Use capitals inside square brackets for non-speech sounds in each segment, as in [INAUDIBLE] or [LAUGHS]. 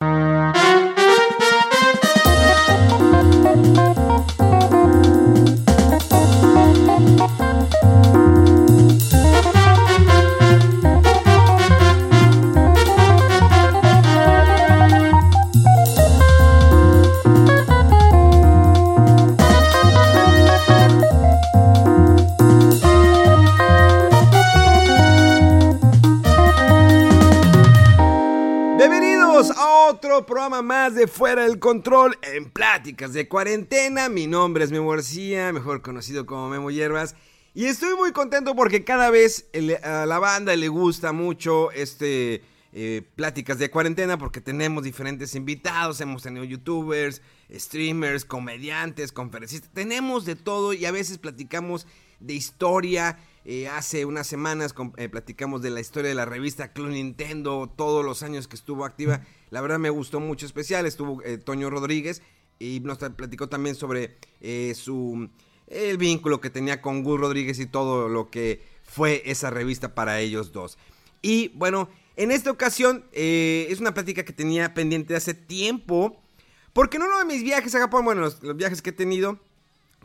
Música programa más de Fuera del Control en Pláticas de Cuarentena. Mi nombre es Memo García, mejor conocido como Memo Hierbas. Y estoy muy contento porque cada vez a la banda le gusta mucho este eh, Pláticas de Cuarentena porque tenemos diferentes invitados, hemos tenido youtubers, streamers, comediantes, conferencistas, tenemos de todo y a veces platicamos de historia. Eh, hace unas semanas eh, platicamos de la historia de la revista Club Nintendo, todos los años que estuvo activa. La verdad me gustó mucho especial. Estuvo eh, Toño Rodríguez y nos platicó también sobre su el vínculo que tenía con Gus Rodríguez y todo lo que fue esa revista para ellos dos. Y bueno, en esta ocasión es una plática que tenía pendiente hace tiempo. Porque en uno de mis viajes a Japón, bueno, los viajes que he tenido,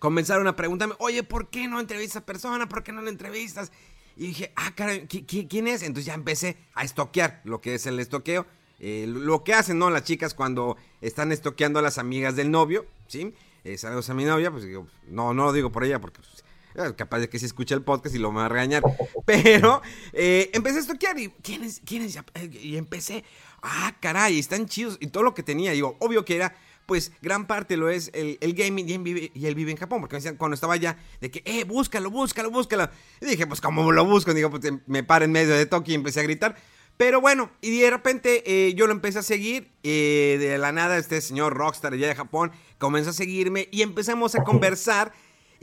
comenzaron a preguntarme, oye, ¿por qué no entrevistas a persona? ¿Por qué no la entrevistas? Y dije, ah, caray, ¿qui- qui- ¿quién es? Entonces ya empecé a estoquear lo que es el estoqueo. eh, lo que hacen, ¿no? Las chicas cuando están estoqueando a las amigas del novio, ¿sí? Eh, saludos a mi novia, pues digo, no, no lo digo por ella porque pues, eh, capaz de que si escucha el podcast y lo me va a regañar. [LAUGHS] Pero eh, empecé a estoquear y ¿quién es? ¿Quién es? Y empecé, ah, caray, están chidos. Y todo lo que tenía, digo, obvio que era pues gran parte lo es el, el gaming y él, vive, y él vive en Japón, porque me decían cuando estaba allá, de que, eh, búscalo, búscalo, búscalo. Y dije, pues como lo busco, digo, pues me paro en medio de Tokio y empecé a gritar. Pero bueno, y de repente eh, yo lo empecé a seguir, eh, de la nada este señor Rockstar allá de Japón comenzó a seguirme y empezamos a conversar.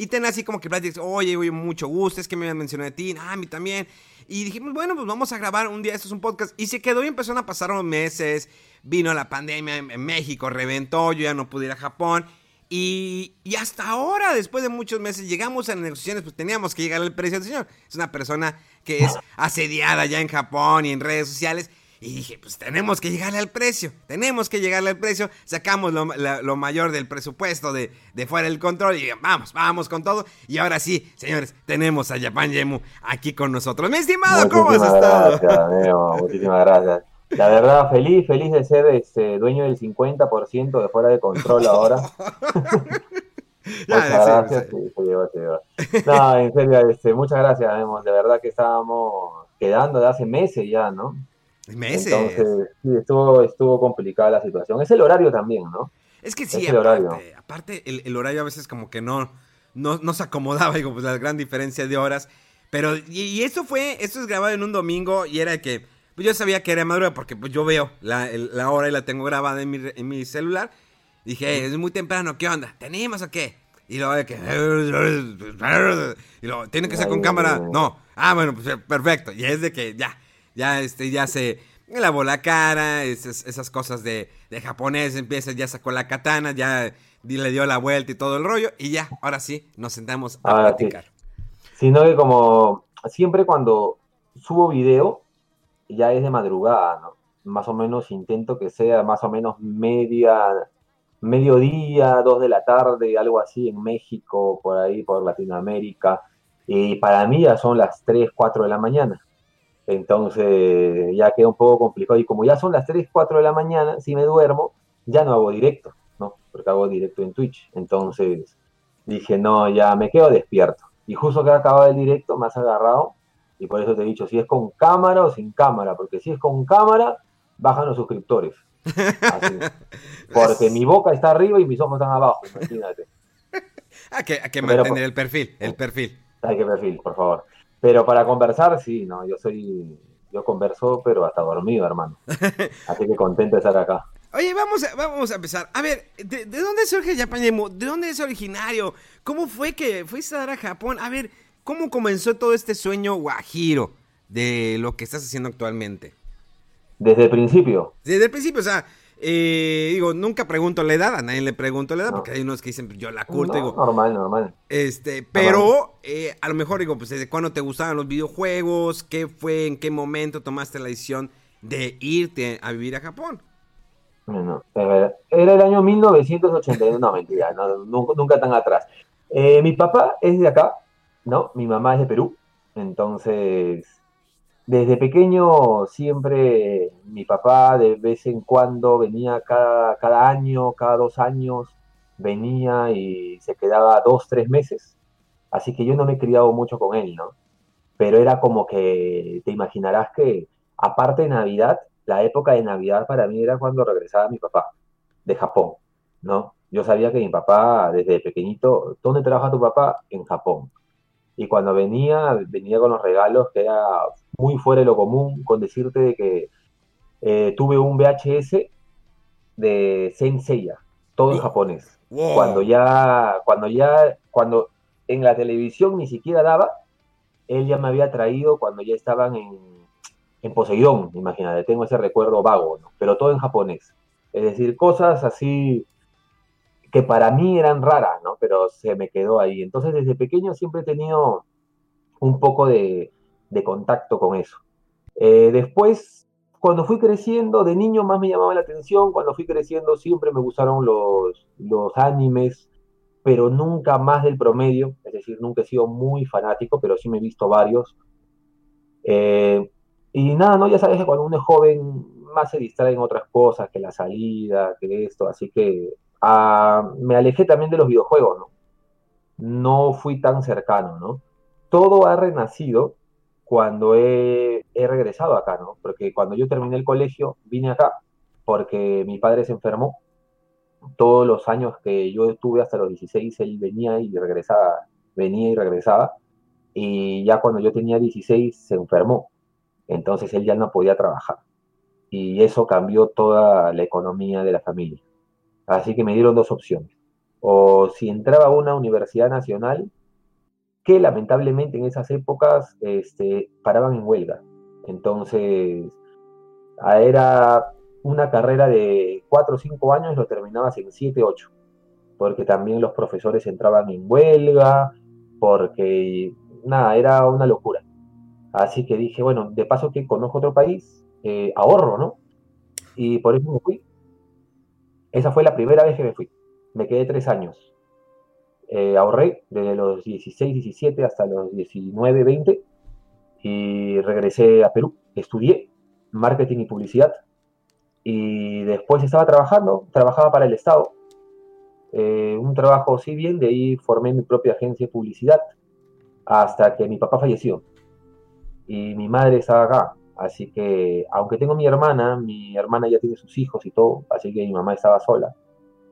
Y ten así como que pláticas, oye, oye, mucho gusto, es que me habían mencionado a ti, ah, a mí también. Y dijimos, bueno, pues vamos a grabar un día, esto es un podcast. Y se quedó y empezaron a pasar unos meses, vino la pandemia en México, reventó, yo ya no pude ir a Japón. Y, y hasta ahora, después de muchos meses, llegamos a las negociaciones, pues teníamos que llegar al precio del señor. Es una persona que es asediada ya en Japón y en redes sociales. Y dije, pues tenemos que llegarle al precio, tenemos que llegarle al precio. Sacamos lo, la- lo mayor del presupuesto de, de fuera del control y vamos, vamos con todo. Y ahora sí, señores, tenemos a Japan Yemu aquí con nosotros. Mi estimado, ¿cómo has estado? Gracias, muchísimas gracias. La verdad, feliz, feliz de ser este, dueño del 50% de fuera de control ahora. [LAUGHS] Muchas gracias. sí. se llevó, se llevó. No, en serio, este, muchas gracias, Nemo. De verdad que estábamos quedando de hace meses ya, ¿no? Meses. Entonces, sí, estuvo, estuvo complicada la situación. Es el horario también, ¿no? Es que sí, Es el horario. aparte, aparte el, el horario a veces como que no, no, no se acomodaba, [LAUGHS] digo, pues la gran diferencia de horas. Pero, y, y esto fue, esto es grabado en un domingo y era que, pues yo sabía que era madrugada porque pues yo veo la, el- la hora y la tengo grabada en mi, en mi celular. Dije, "Hey, es muy temprano, ¿qué onda? ¿Tenemos o qué? Y luego de que... Y luego, ¿tiene que ser con cámara? No. Ah, bueno, pues perfecto. Y es de que ya, ya, este, ya se lavó la cara, esas, esas cosas de, de japonés, empieza, ya sacó la katana, ya le dio la vuelta y todo el rollo, y ya, ahora sí, nos sentamos a Ahora sí. platicar. Sino que como siempre cuando subo video, ya es de madrugada, ¿no? Más o menos intento que sea más o menos media, mediodía, dos de la tarde, algo así en México, por ahí, por Latinoamérica. Y para mí ya son las 3, 4 de la mañana. Entonces ya queda un poco complicado. Y como ya son las 3, 4 de la mañana, si me duermo, ya no hago directo, ¿no? Porque hago directo en Twitch. Entonces dije, no, ya me quedo despierto. Y justo que acaba el directo me has agarrado. Y por eso te he dicho, si es con cámara o sin cámara. Porque si es con cámara, bajan los suscriptores. Así. [LAUGHS] Porque mi boca está arriba y mis ojos están abajo, imagínate. [LAUGHS] Hay que, hay que mantener el perfil, el perfil. Hay que perfil, por favor. Pero para conversar, sí, no, yo soy Yo converso, pero hasta dormido, hermano. [LAUGHS] Así que contento de estar acá. Oye, vamos a, vamos a empezar. A ver, ¿de, dónde surge Japanemo? ¿De dónde es originario? ¿Cómo fue que fuiste a dar a Japón? A ver, ¿cómo comenzó todo este sueño guajiro de lo que estás haciendo actualmente? Desde el principio. Desde el principio, o sea, eh, digo, nunca pregunto la edad, a nadie le pregunto la edad, porque hay unos que dicen, yo la curto, digo. Normal, normal. Este, pero eh, a lo mejor digo, pues desde cuándo te gustaban los videojuegos, qué fue, en qué momento tomaste la decisión de irte a vivir a Japón. No, era el año 1981, no, mentira, nunca, tan atrás. Eh, mi papá es de acá, ¿no? Mi mamá es de Perú, entonces desde pequeño siempre mi papá de vez en cuando venía cada, cada año, cada dos años, venía y se quedaba dos, tres meses. Así que yo no me he criado mucho con él, ¿no? Pero era como que te imaginarás que, aparte de Navidad, la época de Navidad para mí era cuando regresaba mi papá de Japón, ¿no? Yo sabía que mi papá, desde pequeñito, ¿dónde trabaja tu papá? En Japón. Y cuando venía, venía con los regalos que era muy fuera de lo común, con decirte de que eh, tuve un VHS de Saint Seiya, todo en japonés. Cuando ya, cuando ya, cuando en la televisión ni siquiera daba, él ya me había traído cuando ya estaban en, en Poseidón, imagínate, tengo ese recuerdo vago, ¿no? pero todo en japonés. Es decir, cosas así que para mí eran raras, ¿no? Pero se me quedó ahí. Entonces, desde pequeño siempre he tenido un poco de, de contacto con eso. Eh, después, cuando fui creciendo, de niño más me llamaba la atención, cuando fui creciendo siempre me gustaron los, los animes, pero nunca más del promedio, es decir, nunca he sido muy fanático, pero sí me he visto varios. Eh, y nada, ¿no? Ya sabes que cuando uno es joven más se distrae en otras cosas, que la salida, que esto, así que me alejé también de los videojuegos, ¿no? No fui tan cercano, ¿no? Todo ha renacido cuando he, regresado acá, ¿no? Porque cuando yo terminé el colegio, vine acá porque mi padre se enfermó. Todos los años que yo estuve hasta los 16, él venía y regresaba, venía y regresaba. Y ya cuando yo tenía 16, se enfermó. Entonces él ya no podía trabajar. Y eso cambió toda la economía de la familia. Así que me dieron dos opciones. O si entraba a una universidad nacional, que lamentablemente en esas épocas este, paraban en huelga. Entonces, era una carrera de 4 o 5 años y lo terminabas en 7, 8, porque también los profesores entraban en huelga, porque nada, era una locura. Así que dije, bueno, de paso que conozco otro país, eh, ahorro, ¿no? Y por eso me fui. Esa fue la primera vez que me fui. Me quedé tres años. Eh, ahorré desde los 16, 17 hasta los 19, 20 y regresé a Perú. Estudié marketing y publicidad y después estaba trabajando, trabajaba para el Estado. Eh, un trabajo, sí bien, de ahí formé mi propia agencia de publicidad hasta que mi papá falleció y mi madre estaba acá. Así que, aunque tengo mi hermana, mi hermana ya tiene sus hijos y todo, así que mi mamá estaba sola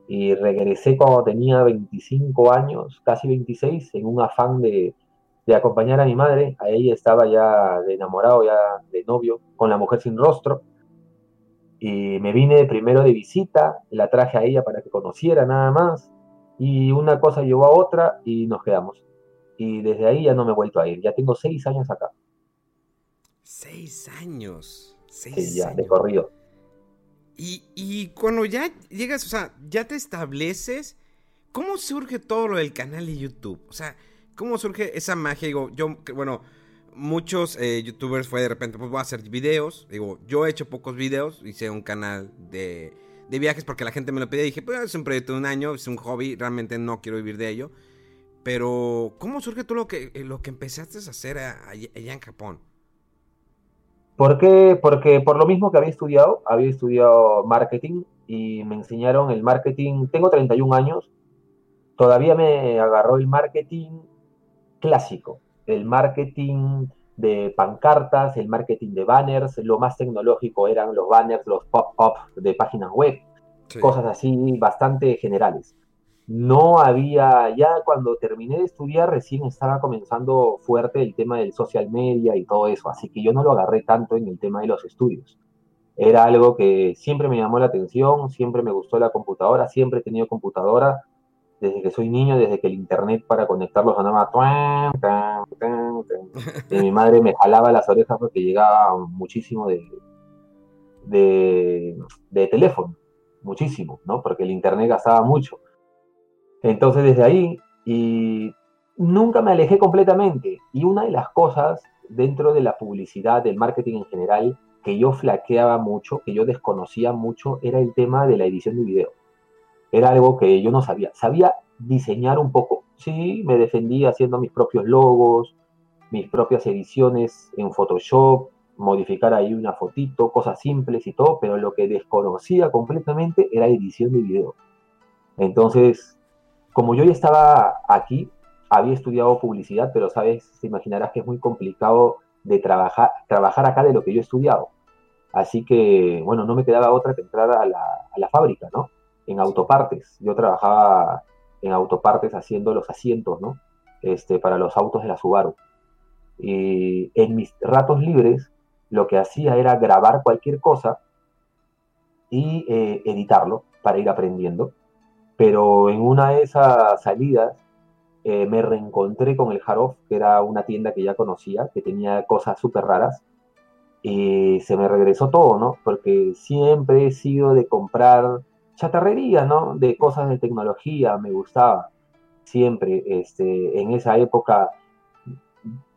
y regresé cuando tenía 25 años, casi 26, en un afán de, de, acompañar a mi madre. A ella estaba ya de enamorado, ya de novio, con la mujer sin rostro. Y me vine primero de visita, la traje a ella para que conociera nada más. Y una cosa llevó a otra y nos quedamos. Y desde ahí ya no me he vuelto a ir. Ya tengo seis años acá. Seis años. Seis sí, ya, años. de corrido. Y, cuando ya llegas, o sea, ya te estableces, ¿cómo surge todo lo del canal de YouTube? O sea, ¿cómo surge esa magia? Digo, yo, bueno, muchos eh, youtubers fue de repente, pues voy a hacer videos. Digo, yo he hecho pocos videos, hice un canal de, de viajes porque la gente me lo pedía. Dije, pues es un proyecto de un año, es un hobby, realmente no quiero vivir de ello. Pero, ¿cómo surge todo lo que, lo que empezaste a hacer allá en Japón? ¿Por qué? Porque por lo mismo que había estudiado, había estudiado marketing y me enseñaron el marketing. Tengo 31 años, todavía me agarró el marketing clásico, el marketing de pancartas, el marketing de banners, lo más tecnológico eran los banners, los pop-up de páginas web, cosas así bastante generales. No había, ya cuando terminé de estudiar recién estaba comenzando fuerte el tema del social media y todo eso, así que yo no lo agarré tanto en el tema de los estudios. Era algo que siempre me llamó la atención, siempre me gustó la computadora, siempre he tenido computadora, desde que soy niño, desde que el internet para conectarlo sonaba [LAUGHS] y mi madre me jalaba las orejas porque llegaba muchísimo de, de, de teléfono, muchísimo, ¿no? Porque el internet gastaba mucho. Entonces desde ahí, y nunca me alejé completamente. Y una de las cosas dentro de la publicidad, del marketing en general, que yo flaqueaba mucho, que yo desconocía mucho, era el tema de la edición de video. Era algo que yo no sabía. Sabía diseñar un poco. Sí, me defendía haciendo mis propios logos, mis propias ediciones en Photoshop, modificar ahí una fotito, cosas simples y todo, pero lo que desconocía completamente era edición de video. Entonces, como yo ya estaba aquí, había estudiado publicidad, pero sabes, te imaginarás que es muy complicado de trabajar, trabajar acá de lo que yo he estudiado. Así que, bueno, no me quedaba otra que entrar a la, a la fábrica, ¿no? En autopartes. Yo trabajaba en autopartes haciendo los asientos, ¿no? Este, para los autos de la Subaru. Y en mis ratos libres, lo que hacía era grabar cualquier cosa y eh, editarlo para ir aprendiendo pero en una de esas salidas eh, me reencontré con el Haroff, que era una tienda que ya conocía, que tenía cosas súper raras, y se me regresó todo, ¿no? Porque siempre he sido de comprar chatarrería, ¿no? De cosas de tecnología, me gustaba. Siempre, este, en esa época,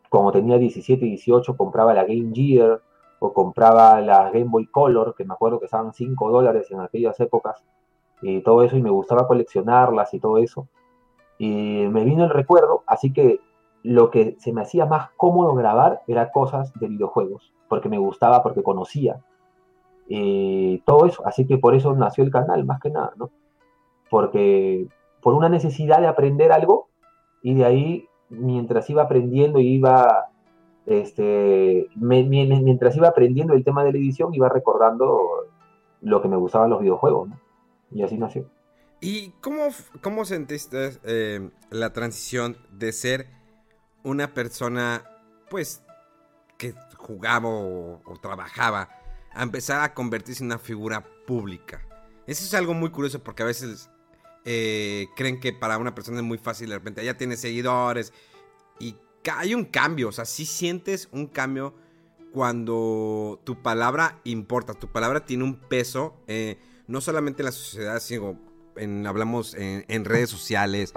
como tenía 17 y 18, compraba la Game Gear o compraba la Game Boy Color, que me acuerdo que estaban 5 dólares en aquellas épocas y todo eso, y me gustaba coleccionarlas y todo eso. Y me vino el recuerdo, así que lo que se me hacía más cómodo grabar era cosas de videojuegos, porque me gustaba, porque conocía. Y todo eso, así que por eso nació el canal, más que nada, ¿no? Porque por una necesidad de aprender algo, y de ahí, mientras iba aprendiendo iba este, mientras iba aprendiendo el tema de la edición, iba recordando lo que me gustaban los videojuegos, ¿no? Y así nació. ¿Y cómo, cómo sentiste eh, la transición de ser una persona, pues, que jugaba o, trabajaba, a empezar a convertirse en una figura pública? Eso es algo muy curioso porque a veces eh, creen que para una persona es muy fácil, de repente ya tiene seguidores y hay un cambio, o sea, sí sientes un cambio cuando tu palabra importa, tu palabra tiene un peso. Eh, no solamente en la sociedad, sino en, hablamos en, redes sociales,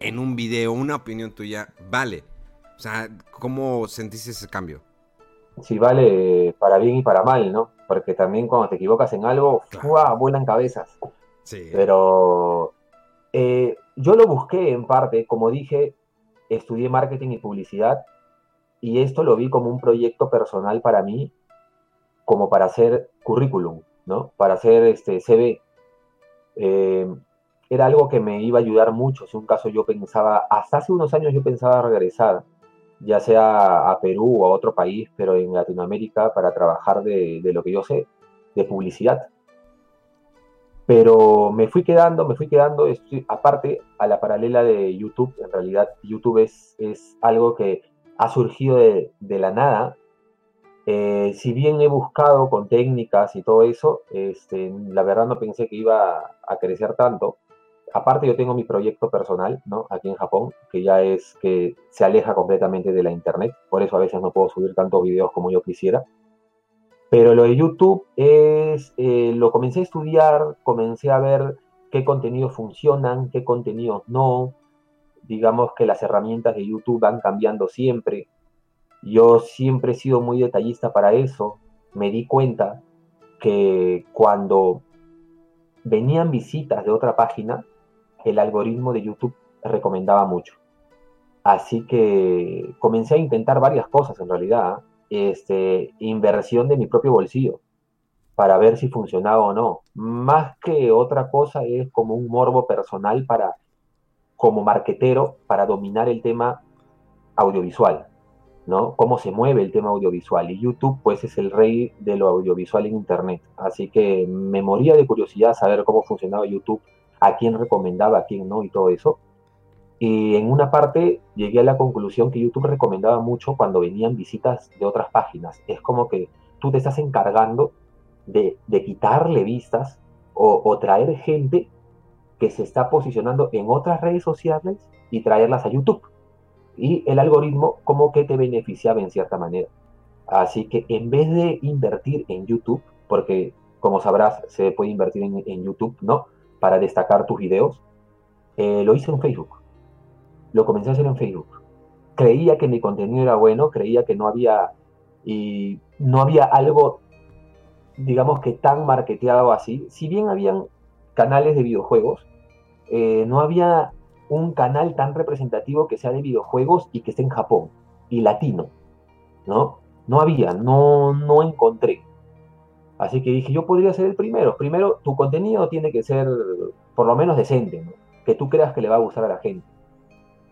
en un video, una opinión tuya, vale. O sea, ¿cómo sentiste ese cambio? Sí, vale para bien y para mal, ¿no? Porque también cuando te equivocas en algo, vuelan cabezas. Sí. Pero eh, yo lo busqué en parte, como dije, estudié marketing y publicidad y esto lo vi como un proyecto personal para mí, como para hacer currículum. Para hacer este CV. Eh, era algo que me iba a ayudar mucho. Si un caso yo pensaba, hasta hace unos años yo pensaba regresar, ya sea a Perú o a otro país, pero en Latinoamérica para trabajar de, lo que yo sé, de publicidad. Pero me fui quedando, me fui quedando, aparte a la paralela de YouTube, en realidad YouTube es, es algo que ha surgido de la nada, eh, si bien he buscado con técnicas y todo eso, este, la verdad no pensé que iba a crecer tanto. Aparte yo tengo mi proyecto personal, ¿no? Aquí en Japón, que ya es que se aleja completamente de la internet, por eso a veces no puedo subir tantos videos como yo quisiera. Pero lo de YouTube es, eh, lo comencé a estudiar, comencé a ver qué contenidos funcionan, qué contenidos no. Digamos que las herramientas de YouTube van cambiando siempre. Yo siempre he sido muy detallista para eso. Me di cuenta que cuando venían visitas de otra página, el algoritmo de YouTube recomendaba mucho. Así que comencé a intentar varias cosas en realidad. Este, inversión de mi propio bolsillo para ver si funcionaba o no. Más que otra cosa es como un morbo personal para, como marquetero, para dominar el tema audiovisual. ¿No? Cómo se mueve el tema audiovisual. Y YouTube, pues, es el rey de lo audiovisual en Internet. Así que me moría de curiosidad saber cómo funcionaba YouTube a quién recomendaba, a quién no y todo eso. Y en una parte llegué a la conclusión que YouTube recomendaba mucho cuando venían visitas de otras páginas. Es como que tú te estás encargando de, quitarle vistas o, traer gente que se está posicionando en otras redes sociales y traerlas a YouTube. Y el algoritmo como que te beneficiaba en cierta manera. Así que en vez de invertir en YouTube, porque como sabrás se puede invertir en, YouTube, ¿no? Para destacar tus videos, eh, lo hice en Facebook. Lo comencé a hacer en Facebook. Creía que mi contenido era bueno, creía que no había y no había algo, digamos que tan marketeado así. Si bien habían canales de videojuegos, eh, no había un canal tan representativo que sea de videojuegos y que esté en Japón y latino, ¿no? No había, no, no encontré. Así que dije, yo podría ser el primero. Primero, tu contenido tiene que ser por lo menos decente, que tú creas que le va a gustar a la gente.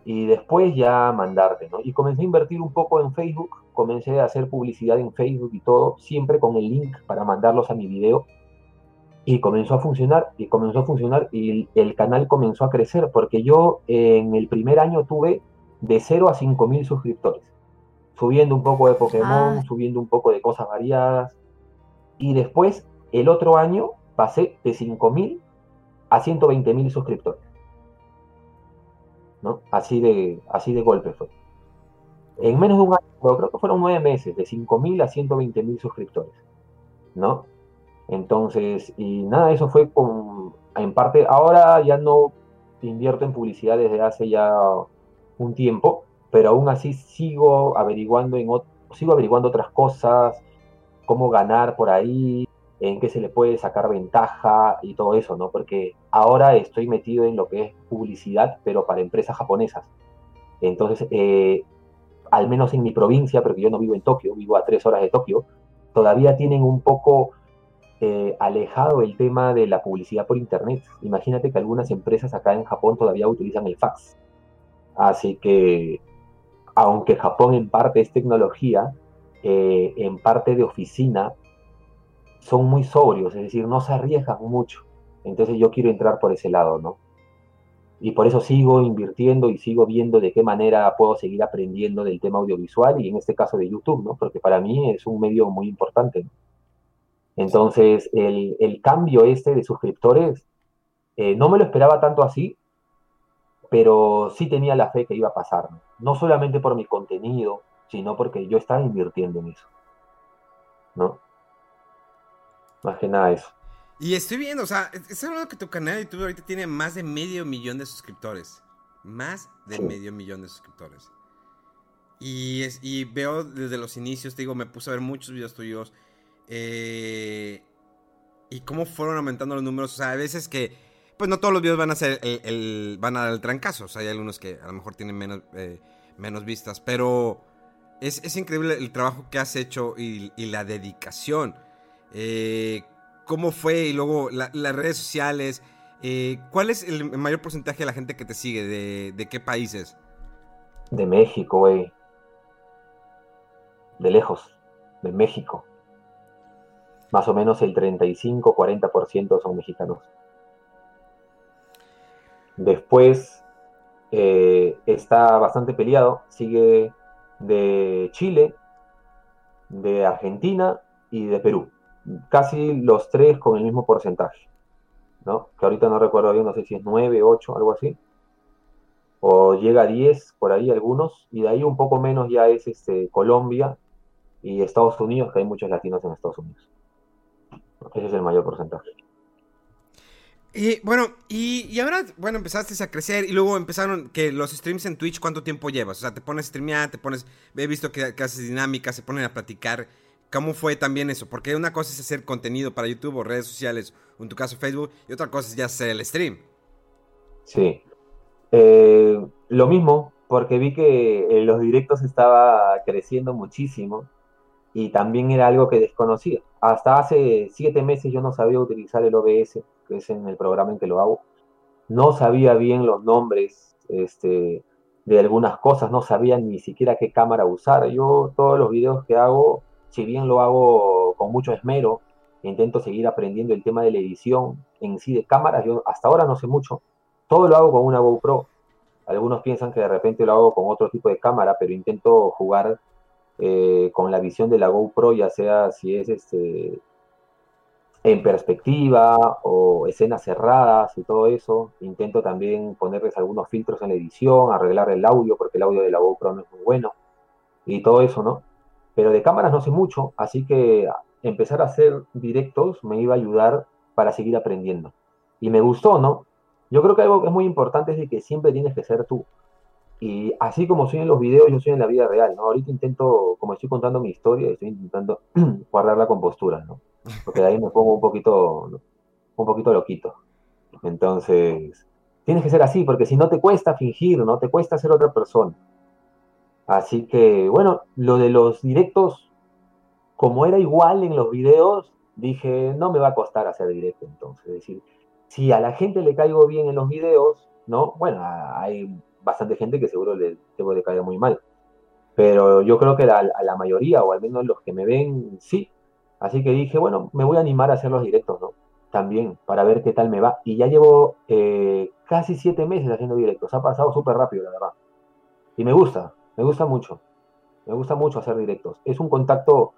Y después ya mandarte, ¿no? Y comencé a invertir un poco en Facebook, comencé a hacer publicidad en Facebook y todo, siempre con el link para mandarlos a mi video. Y comenzó a funcionar, y comenzó a funcionar, y el canal comenzó a crecer, porque yo en el primer año tuve de 0 a 5 mil suscriptores subiendo un poco de Pokémon, ah. subiendo un poco de cosas variadas. Y después, el otro año, pasé de 5.000 a 120.000 suscriptores. ¿no? Así de, así de golpe fue. En menos de un año, creo que fueron nueve meses, de 5.000 a 120.000 suscriptores. ¿no? Entonces, y nada, eso fue con, en parte, ahora ya no invierto en publicidad desde hace ya un tiempo, pero aún así sigo averiguando, en, sigo averiguando otras cosas, cómo ganar por ahí, en qué se le puede sacar ventaja y todo eso, ¿no? Porque ahora estoy metido en lo que es publicidad, pero para empresas japonesas. Entonces, eh, al menos en mi provincia, porque yo no vivo en Tokio, vivo a tres horas de Tokio, todavía tienen un poco eh, alejado el tema de la publicidad por Internet. Imagínate que algunas empresas acá en Japón todavía utilizan el fax. Así que aunque Japón en parte es tecnología, eh, en parte de oficina, son muy sobrios, es decir, no se arriesgan mucho. Entonces yo quiero entrar por ese lado, ¿no? Y por eso sigo invirtiendo y sigo viendo de qué manera puedo seguir aprendiendo del tema audiovisual y en este caso de YouTube, ¿no? Porque para mí es un medio muy importante. Entonces, el, cambio este de suscriptores, eh, no me lo esperaba tanto así, pero sí tenía la fe que iba a pasar, ¿no? solamente por mi contenido, sino porque yo estaba invirtiendo en eso, ¿no? Más que nada eso. Y estoy viendo, o sea, es hablando que tu canal de YouTube ahorita tiene más de medio millón de suscriptores. Más de medio millón de suscriptores. Y, es, y veo desde los inicios, te digo, me puse a ver muchos videos tuyos. Eh, y cómo fueron aumentando los números. O sea, a veces que pues no todos los videos van a ser el, van a dar el trancazo. O sea, hay algunos que a lo mejor tienen menos, eh, menos vistas. Pero es, increíble el trabajo que has hecho y, la dedicación. Eh, ¿Cómo fue? Y luego las redes sociales. Eh, ¿Cuál es el mayor porcentaje de la gente que te sigue? ¿De, de qué países? De México, güey. De lejos. De México. Más o menos el 35-40% son mexicanos. Después eh, está bastante peleado, sigue de Chile, de Argentina y de Perú. Casi los tres con el mismo porcentaje. ¿no? Que ahorita no recuerdo bien, no sé si es 9, 8, algo así. O llega a 10 por ahí algunos. Y de ahí un poco menos ya es este, Colombia y Estados Unidos, que hay muchos latinos en Estados Unidos. Ese es el mayor porcentaje. Y bueno, y, ahora, bueno, empezaste a crecer y luego empezaron que los streams en Twitch, ¿cuánto tiempo llevas? O sea, te pones a streamear, te pones, he visto que, haces dinámicas, se ponen a platicar. ¿Cómo fue también eso? Porque una cosa es hacer contenido para YouTube o redes sociales, o en tu caso Facebook, y otra cosa es ya hacer el stream. Sí. Eh, lo mismo, porque vi que en los directos estaba creciendo muchísimo y también era algo que desconocía. Hasta hace siete meses yo no sabía utilizar el OBS que es en el programa en que lo hago, no sabía bien los nombres este, de algunas cosas, no sabía ni siquiera qué cámara usar. Yo todos los videos que hago, si bien lo hago con mucho esmero, intento seguir aprendiendo el tema de la edición, en sí de cámaras, yo hasta ahora no sé mucho. Todo lo hago con una GoPro. Algunos piensan que de repente lo hago con otro tipo de cámara, pero intento jugar eh, con la visión de la GoPro, ya sea si es este en perspectiva o escenas cerradas y todo eso. Intento también ponerles algunos filtros en la edición, arreglar el audio, porque el audio de la GoPro no es muy bueno, y todo eso, ¿no? Pero de cámaras no sé mucho, así que empezar a hacer directos me iba a ayudar para seguir aprendiendo. Y me gustó, ¿no? Yo creo que algo que es muy importante es de que siempre tienes que ser tú. Y así como soy en los videos, yo soy en la vida real, ¿no? Ahorita intento, como estoy contando mi historia, estoy intentando [CLEARS THROAT] guardar la compostura, ¿no? Porque de ahí me pongo un poquito, un poquito loquito. Entonces, tienes que ser así, porque si no te cuesta fingir, ¿no? Te cuesta ser otra persona. Así que, bueno, lo de los directos, como era igual en los videos, dije, no me va a costar hacer directo entonces. Es decir, si a la gente le caigo bien en los videos, ¿no? Bueno, hay bastante gente que seguro le debo de caer muy mal. Pero yo creo que a la mayoría, o al menos los que me ven, sí. Así que dije, bueno, me voy a animar a hacer los directos, ¿no? También, para ver qué tal me va. Y ya llevo eh, casi siete meses haciendo directos. Ha pasado súper rápido, la verdad. Y me gusta, me gusta mucho. Me gusta mucho hacer directos. Es un contacto,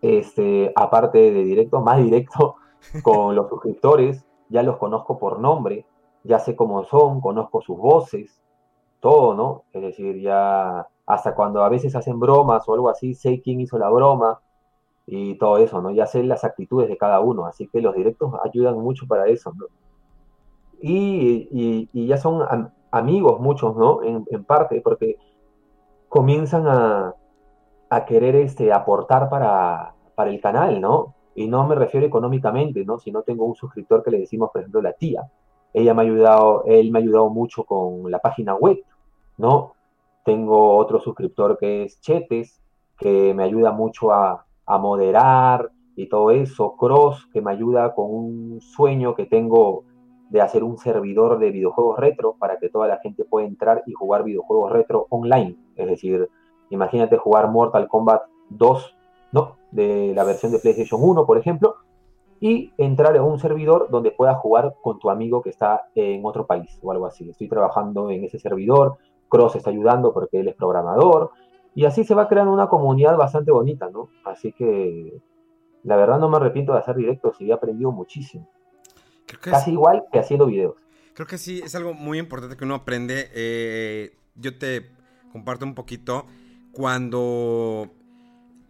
este, aparte de directo, más directo [LAUGHS] con los suscriptores. Ya los conozco por nombre ya sé cómo son, conozco sus voces, todo, ¿no? Es decir, ya hasta cuando a veces hacen bromas o algo así, sé quién hizo la broma y todo eso, ¿no? Ya sé las actitudes de cada uno, así que los directos ayudan mucho para eso, ¿no? Y, ya son amigos muchos, ¿no? En, parte, porque comienzan a, querer este, aportar para, para el canal, ¿no? Y no me refiero económicamente, ¿no? Si no tengo un suscriptor que le decimos, por ejemplo, la tía, ella me ha ayudado, él me ha ayudado mucho con la página web, ¿no? Tengo otro suscriptor que es Chetes, que me ayuda mucho a, moderar y todo eso. Cross, que me ayuda con un sueño que tengo de hacer un servidor de videojuegos retro para que toda la gente pueda entrar y jugar videojuegos retro online. Es decir, imagínate jugar Mortal Kombat 2, ¿no? De la versión de PlayStation 1, por ejemplo, y entrar en un servidor donde puedas jugar con tu amigo que está en otro país o algo así. Estoy trabajando en ese servidor, Cross está ayudando porque él es programador y así se va creando una comunidad bastante bonita, ¿no? Así que la verdad no me arrepiento de hacer directos y he aprendido muchísimo. Casi igual que haciendo videos. Creo que sí, es algo muy importante que uno aprende. Eh, yo te comparto un poquito. Cuando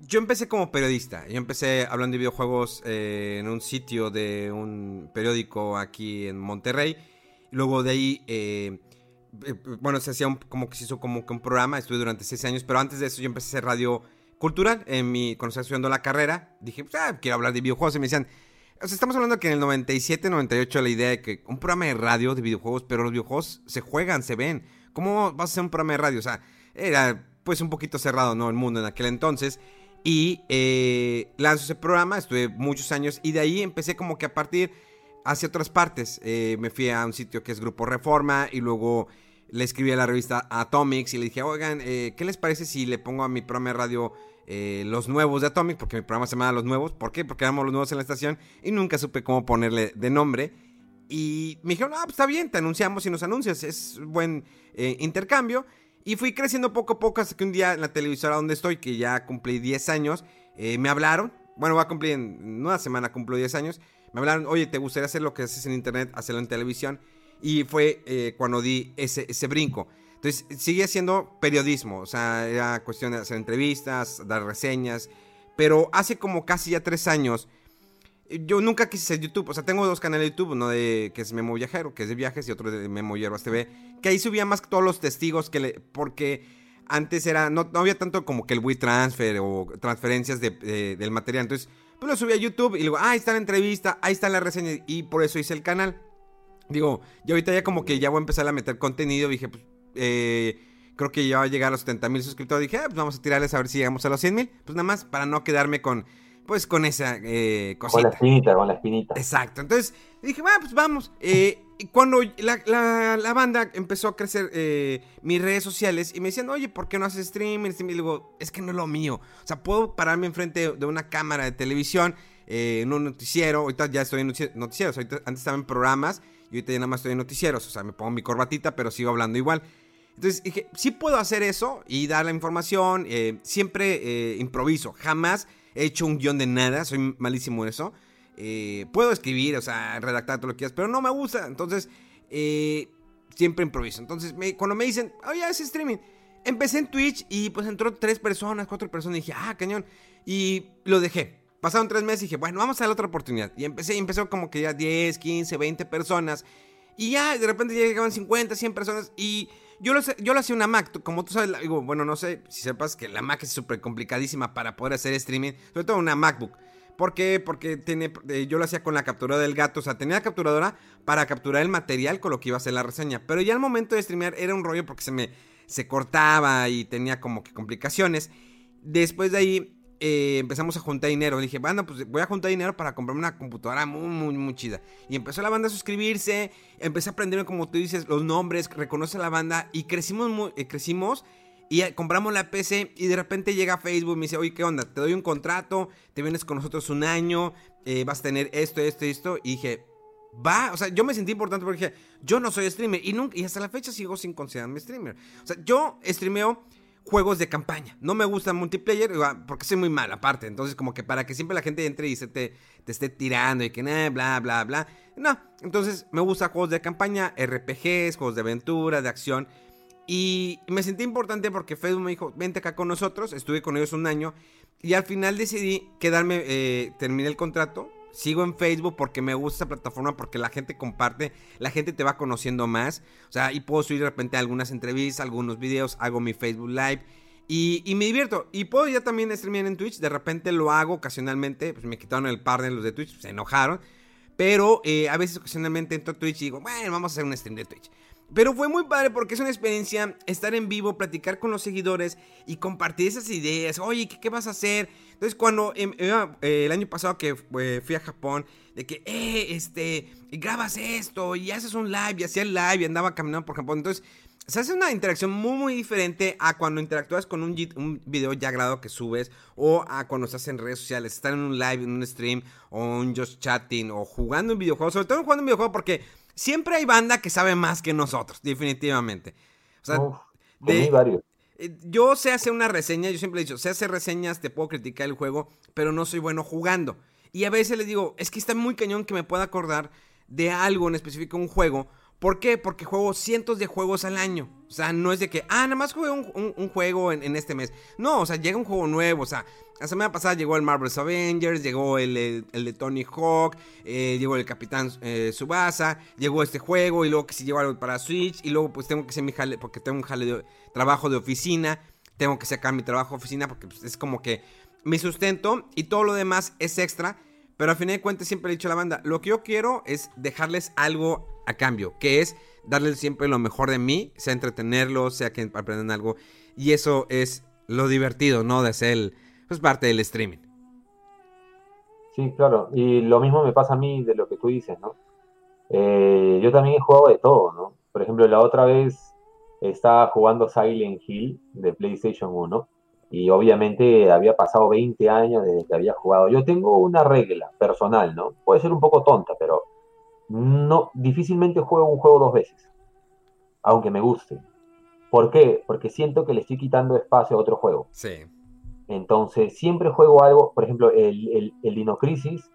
yo empecé como periodista. Yo empecé hablando de videojuegos eh, en un sitio de un periódico aquí en Monterrey. Luego de ahí, eh, eh, bueno, se hacía como que se hizo como que un programa. Estuve durante seis años, pero antes de eso yo empecé a hacer radio cultural. En mi, cuando estaba estudiando la carrera, dije, pues, ah, quiero hablar de videojuegos. Y me decían, o sea, estamos hablando que en el 97, 98 la idea de que un programa de radio de videojuegos, pero los videojuegos se juegan, se ven. ¿Cómo vas a hacer un programa de radio? O sea, era pues un poquito cerrado, ¿no? El mundo en aquel entonces. Y eh, lanzo ese programa, estuve muchos años y de ahí empecé como que a partir hacia otras partes. Eh, me fui a un sitio que es Grupo Reforma y luego le escribí a la revista Atomics y le dije, oigan, eh, ¿qué les parece si le pongo a mi programa de radio los nuevos de Atomics? Porque mi programa se llama Los Nuevos. ¿Por qué? Porque éramos los nuevos en la estación y nunca supe cómo ponerle de nombre. Y me dijeron, ah, pues está bien, te anunciamos y nos anuncias, es buen intercambio. Y fui creciendo poco a poco hasta que un día en la televisora donde estoy, que ya cumplí 10 años, eh, me hablaron. Bueno, va a cumplir en una semana, cumplo 10 años. Me hablaron, oye, ¿te gustaría hacer lo que haces en internet, hacerlo en televisión? Y fue eh, cuando di ese, ese brinco. Entonces, sigue siendo periodismo, o sea, era cuestión de hacer entrevistas, dar reseñas. Pero hace como casi ya tres años yo nunca quise ser YouTube. O sea, tengo dos canales de YouTube, uno de que es Memo Viajero, que es de viajes, y otro de Memo Hierbas TV. Que ahí subía más que todos los testigos que le. Porque antes era. No, había tanto como que el WeTransfer o transferencias del material. Entonces, pues lo subí a YouTube y luego, ah, ahí está la entrevista, ahí está la reseña. Y por eso hice el canal. Digo, yo ahorita ya como que ya voy a empezar a meter contenido. Dije, pues. Eh, creo que ya va a llegar a los 70 mil suscriptores. Dije, ah, pues vamos a tirarles a ver si llegamos a los 100 mil. Pues nada más para no quedarme con pues con esa eh, cosita. Con la espinita, con la espinita. Exacto. Entonces dije, bueno, pues vamos. Eh, y cuando la, banda empezó a crecer eh, mis redes sociales y me decían, oye, ¿por qué no haces streaming? Y digo, es que no es lo mío. O sea, puedo pararme enfrente de una cámara de televisión, eh, en un noticiero, ahorita ya estoy en noticieros, ahorita, antes estaba en programas y ahorita ya nada más estoy en noticieros, o sea, me pongo mi corbatita, pero sigo hablando igual. Entonces dije, sí puedo hacer eso y dar la información, eh, siempre eh, improviso, jamás he hecho un guion de nada, soy malísimo en eso. puedo escribir, o sea, redactar todo lo que quieras, pero no me gusta, entonces siempre improviso. Entonces cuando me dicen, oye, es streaming, empecé en Twitch y pues entró tres personas, cuatro personas y dije, ah, cañón, y lo dejé. Pasaron tres meses y dije, bueno, vamos a la otra oportunidad. Y empecé, y empezó como que ya 10, 15, 20 personas. Y ya de repente ya llegaban 50, 100 personas. Y yo lo, yo lo hacía una Mac. Como tú sabes, digo, bueno, no sé si sepas que la Mac es súper complicadísima para poder hacer streaming. Sobre todo una MacBook. ¿Por qué? Porque tiene, eh, yo lo hacía con la capturadora del gato. O sea, tenía la capturadora para capturar el material con lo que iba a hacer la reseña. Pero ya al momento de streamear era un rollo porque se me se cortaba y tenía como que complicaciones. Después de ahí eh, empezamos a juntar dinero. dije, banda, pues voy a juntar dinero para comprarme una computadora muy, muy, muy chida. Y empezó la banda a suscribirse, empecé a aprender, como tú dices, los nombres, reconoce la banda y crecimos, eh, crecimos y compramos la PC y de repente llega Facebook y me dice, oye, ¿qué onda? Te doy un contrato, te vienes con nosotros un año, eh, vas a tener esto, esto, esto. Y dije, va, o sea, yo me sentí importante porque dije, yo no soy streamer y, nunca, y hasta la fecha sigo sin considerarme streamer. O sea, yo streameo juegos de campaña. No me gusta multiplayer porque soy muy mal aparte. Entonces como que para que siempre la gente entre y se te, te esté tirando y que nah, bla, bla, bla. No, entonces me gusta juegos de campaña, RPGs, juegos de aventura, de acción. Y me sentí importante porque Facebook me dijo, vente acá con nosotros. Estuve con ellos un año. Y al final decidí quedarme, eh, terminé el contrato Sigo en Facebook porque me gusta esa plataforma, porque la gente comparte, la gente te va conociendo más. O sea, y puedo subir de repente algunas entrevistas, algunos videos, hago mi Facebook Live. Y, me divierto. Y puedo ya también streamear en Twitch. De repente lo hago ocasionalmente. Pues me quitaron el par de los de Twitch. Se enojaron. Pero eh, a veces ocasionalmente entro a Twitch y digo, bueno, vamos a hacer un stream de Twitch. Pero fue muy padre porque es una experiencia estar en vivo, platicar con los seguidores y compartir esas ideas. Oye, ¿qué, vas a hacer? Entonces, cuando em, eh, el año pasado que eh, fui a Japón, de que, eh, este, grabas esto y haces un live y hacía el live y andaba caminando por Japón. Entonces, se hace una interacción muy, muy diferente a cuando interactúas con un, un, video ya grabado que subes o a cuando estás en redes sociales, estar en un live, en un stream o un just chatting o jugando un videojuego. Sobre todo jugando un videojuego porque siempre hay banda que sabe más que nosotros, definitivamente. O sea, de, varios. Eh, yo sé hacer una reseña, yo siempre he dicho, sé hacer reseñas, te puedo criticar el juego, pero no soy bueno jugando. Y a veces les digo, es que está muy cañón que me pueda acordar de algo en específico, un juego, ¿Por qué? Porque juego cientos de juegos al año. O sea, no es de que, ah, nada más jugué un, juego en, este mes. No, o sea, llega un juego nuevo. O sea, la semana pasada llegó el Marvel's Avengers, llegó el, de Tony Hawk, eh, llegó el Capitán eh, Subasa, llegó este juego y luego que si llegó algo para Switch y luego pues tengo que hacer mi jale, porque tengo un jale de trabajo de oficina, tengo que sacar mi trabajo de oficina porque pues, es como que mi sustento y todo lo demás es extra. Pero al final de cuentas siempre he dicho a la banda, lo que yo quiero es dejarles algo a cambio, que es darles siempre lo mejor de mí, sea entretenerlos, sea que aprendan algo. Y eso es lo divertido, ¿no? De ser pues, parte del streaming. Sí, claro. Y lo mismo me pasa a mí de lo que tú dices, ¿no? Eh, yo también he jugado de todo, ¿no? Por ejemplo, la otra vez estaba jugando Silent Hill de PlayStation 1 y obviamente había pasado 20 años desde que había jugado. Yo tengo una regla personal, ¿no? Puede ser un poco tonta, pero no difícilmente juego un juego dos veces, aunque me guste. ¿Por qué? Porque siento que le estoy quitando espacio a otro juego. Sí. Entonces, siempre juego algo, por ejemplo, el, el, el Dino Crisis,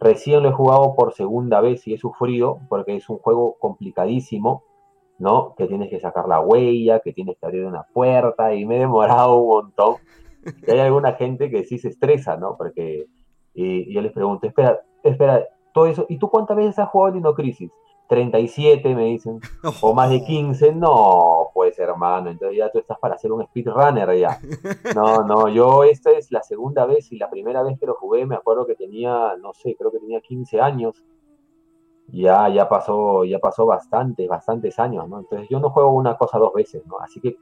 recién lo he jugado por segunda vez y he sufrido, porque es un juego complicadísimo ¿no? Que tienes que sacar la huella, que tienes que abrir una puerta y me he demorado un montón. Y hay alguna gente que sí se estresa, ¿no? Porque y, yo les pregunto, espera, espera, todo eso, ¿y tú cuántas veces has jugado Dino Crisis? 37 me dicen, [LAUGHS] o más de 15, no, pues hermano, entonces ya tú estás para hacer un speedrunner ya. No, no, yo esta es la segunda vez y la primera vez que lo jugué me acuerdo que tenía, no sé, creo que tenía 15 años ya, ya pasó, ya pasó bastantes, bastantes años, ¿no? Entonces yo no juego una cosa dos veces, ¿no? Así que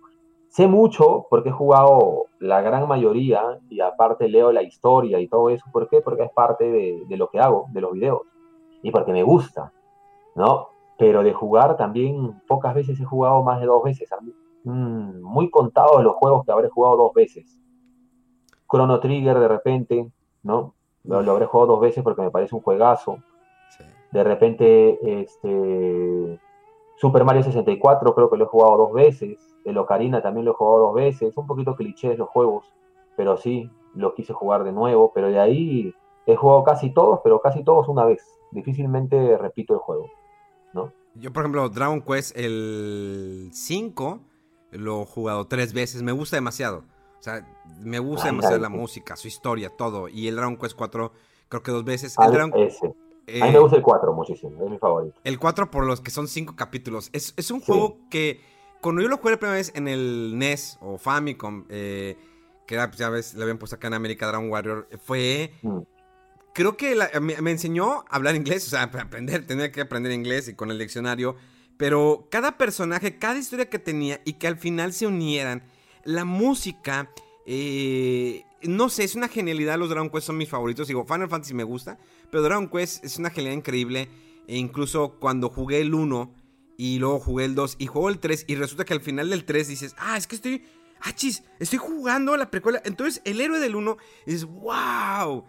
sé mucho porque he jugado la gran mayoría y aparte leo la historia y todo eso. ¿Por qué? Porque es parte de, lo que hago, de los videos. Y porque me gusta, ¿no? Pero de jugar también pocas veces he jugado más de dos veces. Mm, muy contados los juegos que habré jugado dos veces. Chrono Trigger de repente, ¿no? Lo, lo habré jugado dos veces porque me parece un juegazo. De repente, este, Super Mario 64 creo que lo he jugado dos veces. El Ocarina también lo he jugado dos veces. Un poquito clichés los juegos, pero sí, lo quise jugar de nuevo. Pero de ahí he jugado casi todos, pero casi todos una vez. Difícilmente repito el juego, ¿no? Yo, por ejemplo, Dragon Quest, el 5, lo he jugado tres veces. Me gusta demasiado. O sea, me gusta demasiado la música, su historia, todo. Y el Dragon Quest 4, creo que dos veces. El Dragon... ese a mí me gusta el 4 muchísimo, es mi favorito. El 4 por los que son 5 capítulos. Es, un juego que cuando yo lo jugué la primera vez en el NES o Famicom, eh, que era, pues, ya ves, le habían puesto acá en América Dragon Warrior, fue... Mm. Creo que me, enseñó a hablar inglés, o sea, aprender, tenía que aprender inglés y con el diccionario. Pero cada personaje, cada historia que tenía y que al final se unieran, la música, eh, no sé, es una genialidad. Los Dragon Quest son mis favoritos. Digo, Final Fantasy me gusta, pero Dragon Quest es una genialidad increíble. E incluso cuando jugué el 1 y luego jugué el 2 y juego el 3 y resulta que al final del 3 dices, ah, es que estoy, ah, chis, estoy jugando la precuela. Entonces el héroe del 1 es, wow.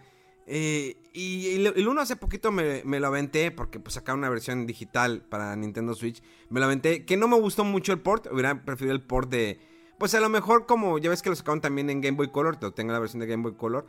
Eh, y el 1 hace poquito me, lo aventé porque pues sacaron una versión digital para Nintendo Switch. Me lo aventé, que no me gustó mucho el port, hubiera preferido el port de pues a lo mejor como ya ves que lo sacaron también en Game Boy Color, te tengo la versión de Game Boy Color.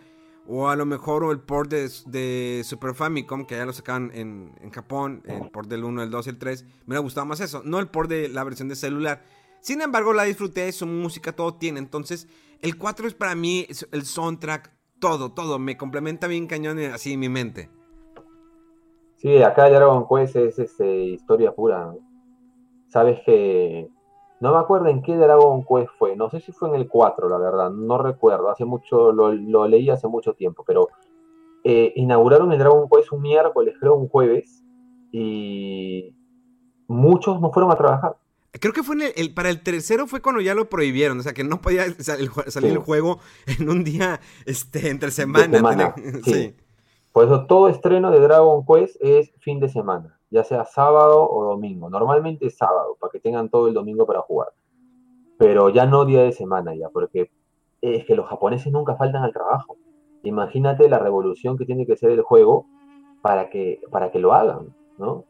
O a lo mejor el port de, Super Famicom, que ya lo sacaron en, Japón, el port del 1, el 2 y el 3. Me hubiera gustado más eso, no el port de la versión de celular. Sin embargo, la disfruté, su música, todo tiene. Entonces, el 4 es para mí el soundtrack, todo, todo. Me complementa bien cañón así en mi mente. Sí, acá Dragon Quest es este, historia pura. Sabes que no me acuerdo en qué Dragon Quest fue, no sé si fue en el 4, la verdad, no recuerdo, hace mucho, lo, leí hace mucho tiempo, pero eh, inauguraron el Dragon Quest un miércoles, creo un jueves, y muchos no fueron a trabajar. Creo que fue en el, para el tercero fue cuando ya lo prohibieron, o sea que no podía salir, el juego en un día este, entre semana. [LAUGHS] sí. Por eso todo estreno de Dragon Quest es fin de semana ya sea sábado o domingo. Normalmente es sábado, para que tengan todo el domingo para jugar. Pero ya no día de semana ya, porque es que los japoneses nunca faltan al trabajo. Imagínate la revolución que tiene que ser el juego para que, para que lo hagan, ¿no?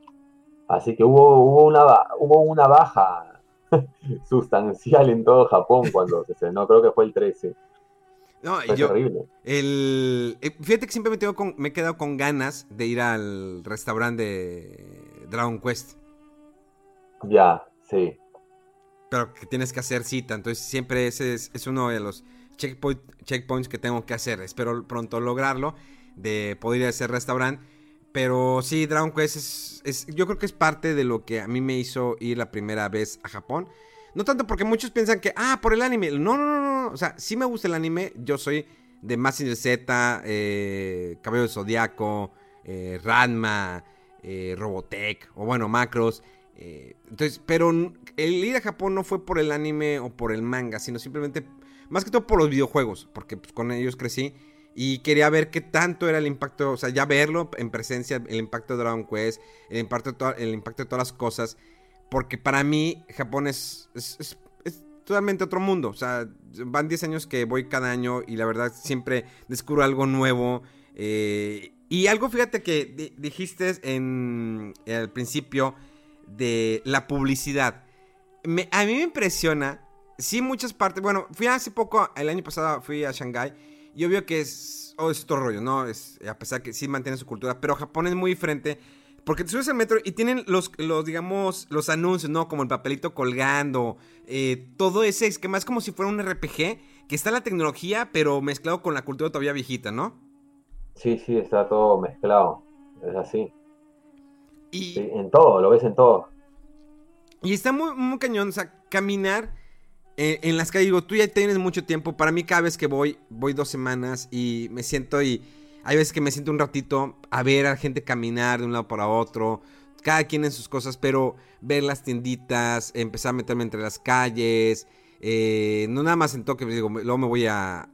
Así que hubo, hubo, una, hubo una baja [LAUGHS] sustancial en todo Japón cuando se estrenó, creo que fue el 13. No, yo, El, eh, fíjate que siempre me, tengo con, me he quedado con ganas de ir al restaurante de Dragon Quest. Ya, sí. Pero que tienes que hacer cita, entonces siempre ese es, uno de los checkpoints que tengo que hacer. Espero pronto lograrlo, de poder ir a ese restaurante. Pero sí, Dragon Quest es, es, yo creo que es parte de lo que a mí me hizo ir la primera vez a Japón. No tanto porque muchos piensan que, ah, por el anime. No, no, no, O sea, sí me gusta el anime. Yo soy de Massinger Z, eh, Cabello de Zodiaco, eh, eh, Robotech, o bueno, Macros. Eh, entonces, pero el ir a Japón no fue por el anime o por el manga, sino simplemente, más que todo por los videojuegos, porque pues, con ellos crecí. Y quería ver qué tanto era el impacto, o sea, ya verlo en presencia, el impacto de Dragon Quest, el impacto el impacto de todas las cosas. Porque para mí Japón es, totalmente otro mundo. O sea, van 10 años que voy cada año y la verdad siempre descubro algo nuevo. Eh, y algo, fíjate que dijiste en, al principio de la publicidad. a mí me impresiona, sí, muchas partes. Bueno, fui hace poco, el año pasado fui a Shanghái y obvio que es, oh, es otro rollo, ¿no? Es, a pesar que sí mantiene su cultura, pero Japón es muy diferente porque te subes al metro y tienen los, los digamos, los anuncios, ¿no? Como el papelito colgando. Eh, todo ese esquema es como si fuera un RPG que está la tecnología, pero mezclado con la cultura todavía viejita, ¿no? Sí, sí, está todo mezclado. Es así. Y... en todo, lo ves en todo. Y está muy, muy cañón, o sea, caminar eh, en las calles. Digo, tú ya tienes mucho tiempo. Para mí, cada vez que voy, voy dos semanas y me siento y hay veces que me siento un ratito a ver a gente caminar de un lado para otro, cada quien en sus cosas, pero ver las tienditas, empezar a meterme entre las calles, eh, no nada más en Tokio, digo, luego me voy a,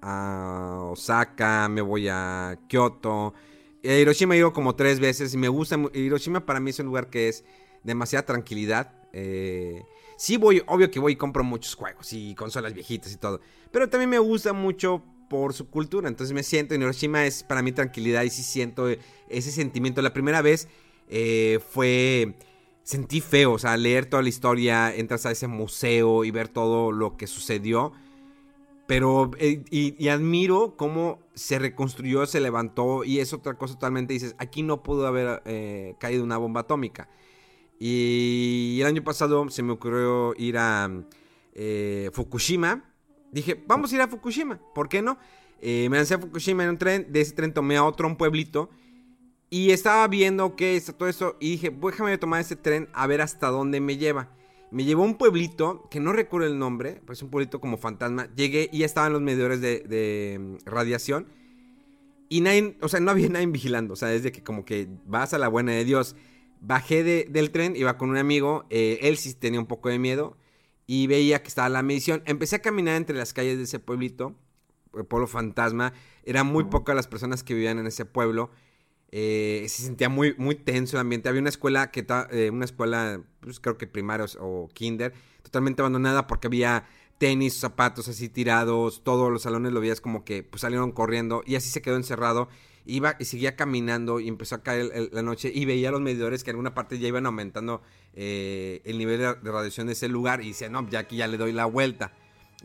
Osaka, me voy a Kyoto. A Hiroshima he ido como tres veces y me gusta. Hiroshima para mí es un lugar que es demasiada tranquilidad. Eh, sí voy, obvio que voy y compro muchos juegos y consolas viejitas y todo. Pero también me gusta mucho por su cultura. Entonces me siento, en Hiroshima es para mí tranquilidad y sí siento ese sentimiento. La primera vez eh, fue, sentí feo, o sea, leer toda la historia, entras a ese museo y ver todo lo que sucedió. Pero, eh, y, admiro cómo se reconstruyó, se levantó y es otra cosa totalmente. Dices, aquí no pudo haber eh, caído una bomba atómica. Y el año pasado se me ocurrió ir a Fukushima Dije, vamos a ir a Fukushima, ¿por qué no? Eh, me lancé a Fukushima en un tren, de ese tren tomé a otro, un pueblito. Y estaba viendo qué es todo eso. Y dije, déjame tomar ese tren a ver hasta dónde me lleva. Me llevó a un pueblito, que no recuerdo el nombre, pues un pueblito como fantasma. Llegué y ya estaban los medidores de, mm, radiación. Y nadie, o sea, no había [LAUGHS] nadie vigilando. O sea, desde que como que vas a la buena de Dios. Bajé del tren, iba con un amigo. Eh, él sí tenía un poco de miedo y veía que estaba la medición. Empecé a caminar entre las calles de ese pueblito, el pueblo fantasma. Eran muy pocas las personas que vivían en ese pueblo. Eh, se sentía muy, muy tenso el ambiente. Había una escuela que eh, una escuela, pues creo que primarios o kinder, totalmente abandonada porque había tenis, zapatos así tirados, todos los salones lo veías como que pues salieron corriendo y así se quedó encerrado iba y seguía caminando y empezó a caer la noche y veía los medidores que en alguna parte ya iban aumentando eh, el nivel de, radiación de ese lugar y decía, no, ya aquí ya le doy la vuelta.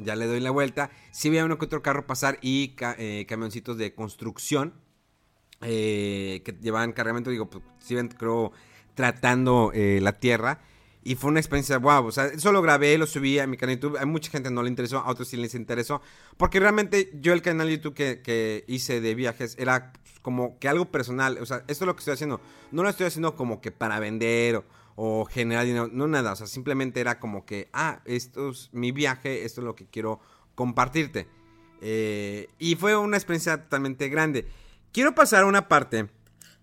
Ya le doy la vuelta. Sí veía uno que otro carro pasar y eh, camioncitos de construcción eh, que llevaban cargamento, digo, pues sí creo tratando la tierra. Y fue una experiencia wow. O sea, eso lo grabé, lo subí a mi canal de YouTube. A mucha gente no le interesó, a otros sí les interesó. Porque realmente yo el canal de YouTube que, que hice de viajes era como que algo personal. O sea, esto es lo que estoy haciendo. No lo estoy haciendo como que para vender o, generar dinero. No nada. O sea, simplemente era como que, ah, esto es mi viaje, esto es lo que quiero compartirte. Eh, y fue una experiencia totalmente grande. Quiero pasar a una parte.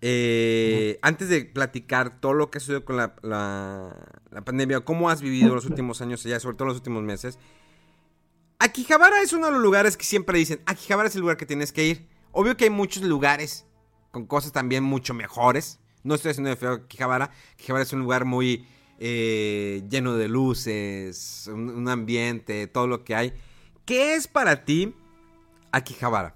Eh, antes de platicar todo lo que ha sucedido con la, la, pandemia, cómo has vivido los últimos años allá, sobre todo los últimos meses. Aquijabara es uno de los lugares que siempre dicen, Aquijabara es el lugar que tienes que ir. Obvio que hay muchos lugares con cosas también mucho mejores. No estoy haciendo de feo Quijabara. Quijabara es un lugar muy eh, lleno de luces, un, ambiente, todo lo que hay. ¿Qué es para ti Akihabara?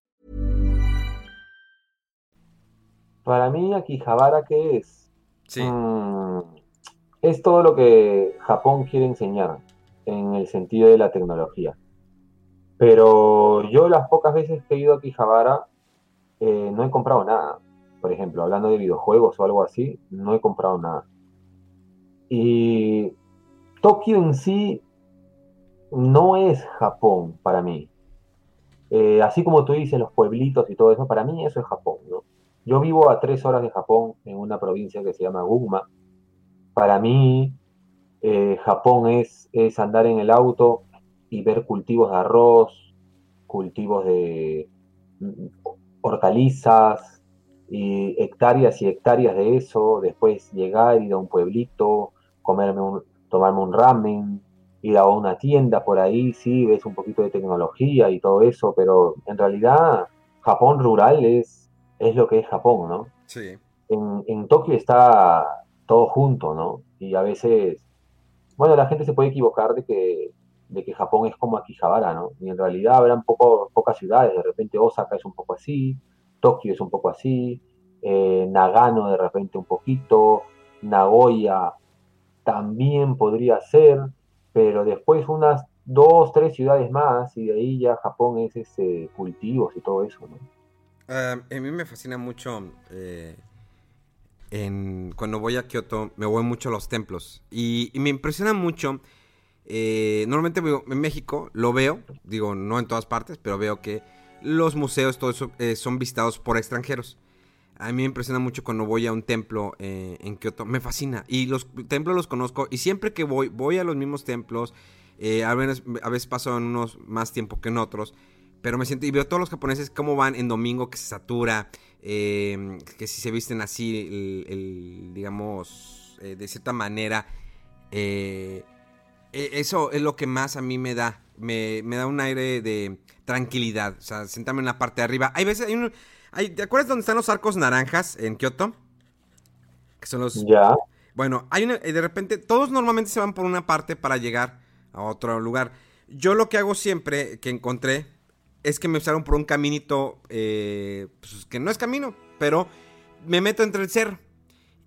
Para mí, Akihabara, ¿qué es? Sí. Mm. es todo lo que Japón quiere enseñar en el sentido de la tecnología. Pero yo las pocas veces que he ido a Kijabara eh, no he comprado nada. Por ejemplo, hablando de videojuegos o algo así, no he comprado nada. Y Tokio en sí no es Japón para mí. Eh, así como tú dices, los pueblitos y todo eso, para mí eso es Japón. Yo vivo a tres horas de Japón en una provincia que se llama Gunma, para mí, eh, Japón es, es andar en el auto y ver cultivos de arroz, cultivos de mm, hortalizas, y hectáreas y hectáreas de eso, después llegar, ir a un pueblito, comerme un, tomarme un ramen, ir a una tienda por ahí, sí, ves un poquito de tecnología y todo eso, pero en realidad Japón rural es, es lo que es Japón, ¿no? Sí. En, en Tokio está todo junto, ¿no? Y a veces, bueno, la gente se puede equivocar de que, de que Japón es como Akihabara, ¿no? Y en realidad habrán poco, pocas ciudades, de repente Osaka es un poco así, Tokio es un poco así, eh, Nagano de repente un poquito, Nagoya también podría ser, pero después unas dos, tres ciudades más y de ahí ya Japón es ese cultivos y todo eso, ¿no? Ah, a mí me fascina mucho eh, cuando voy a Kioto me voy mucho a los templos y, me impresiona mucho. Eh, normalmente en México lo veo, digo, no en todas partes, pero veo que los museos, todo eso, eh, son visitados por extranjeros. A mí me impresiona mucho cuando voy a un templo eh, en Kioto, me fascina. Y los templos los conozco y siempre que voy, voy a los mismos templos. A, veces, a veces paso en unos más tiempo que en otros. Pero me siento, y veo todos los japoneses cómo van en domingo que se satura, eh, que si se visten así, el, digamos, eh, de cierta manera. Eh, e, eso es lo que más a mí me da. Me, da un aire de tranquilidad. O sea, sentarme en la parte de arriba. Hay veces, hay un, ¿te acuerdas dónde están los arcos naranjas en Kioto? Que son los... Ya. Bueno, hay una, de repente, todos normalmente se van por una parte para llegar a otro lugar. Yo lo que hago siempre que encontré es que me usaron por un caminito eh, pues, que no es camino, pero me meto entre el cerro.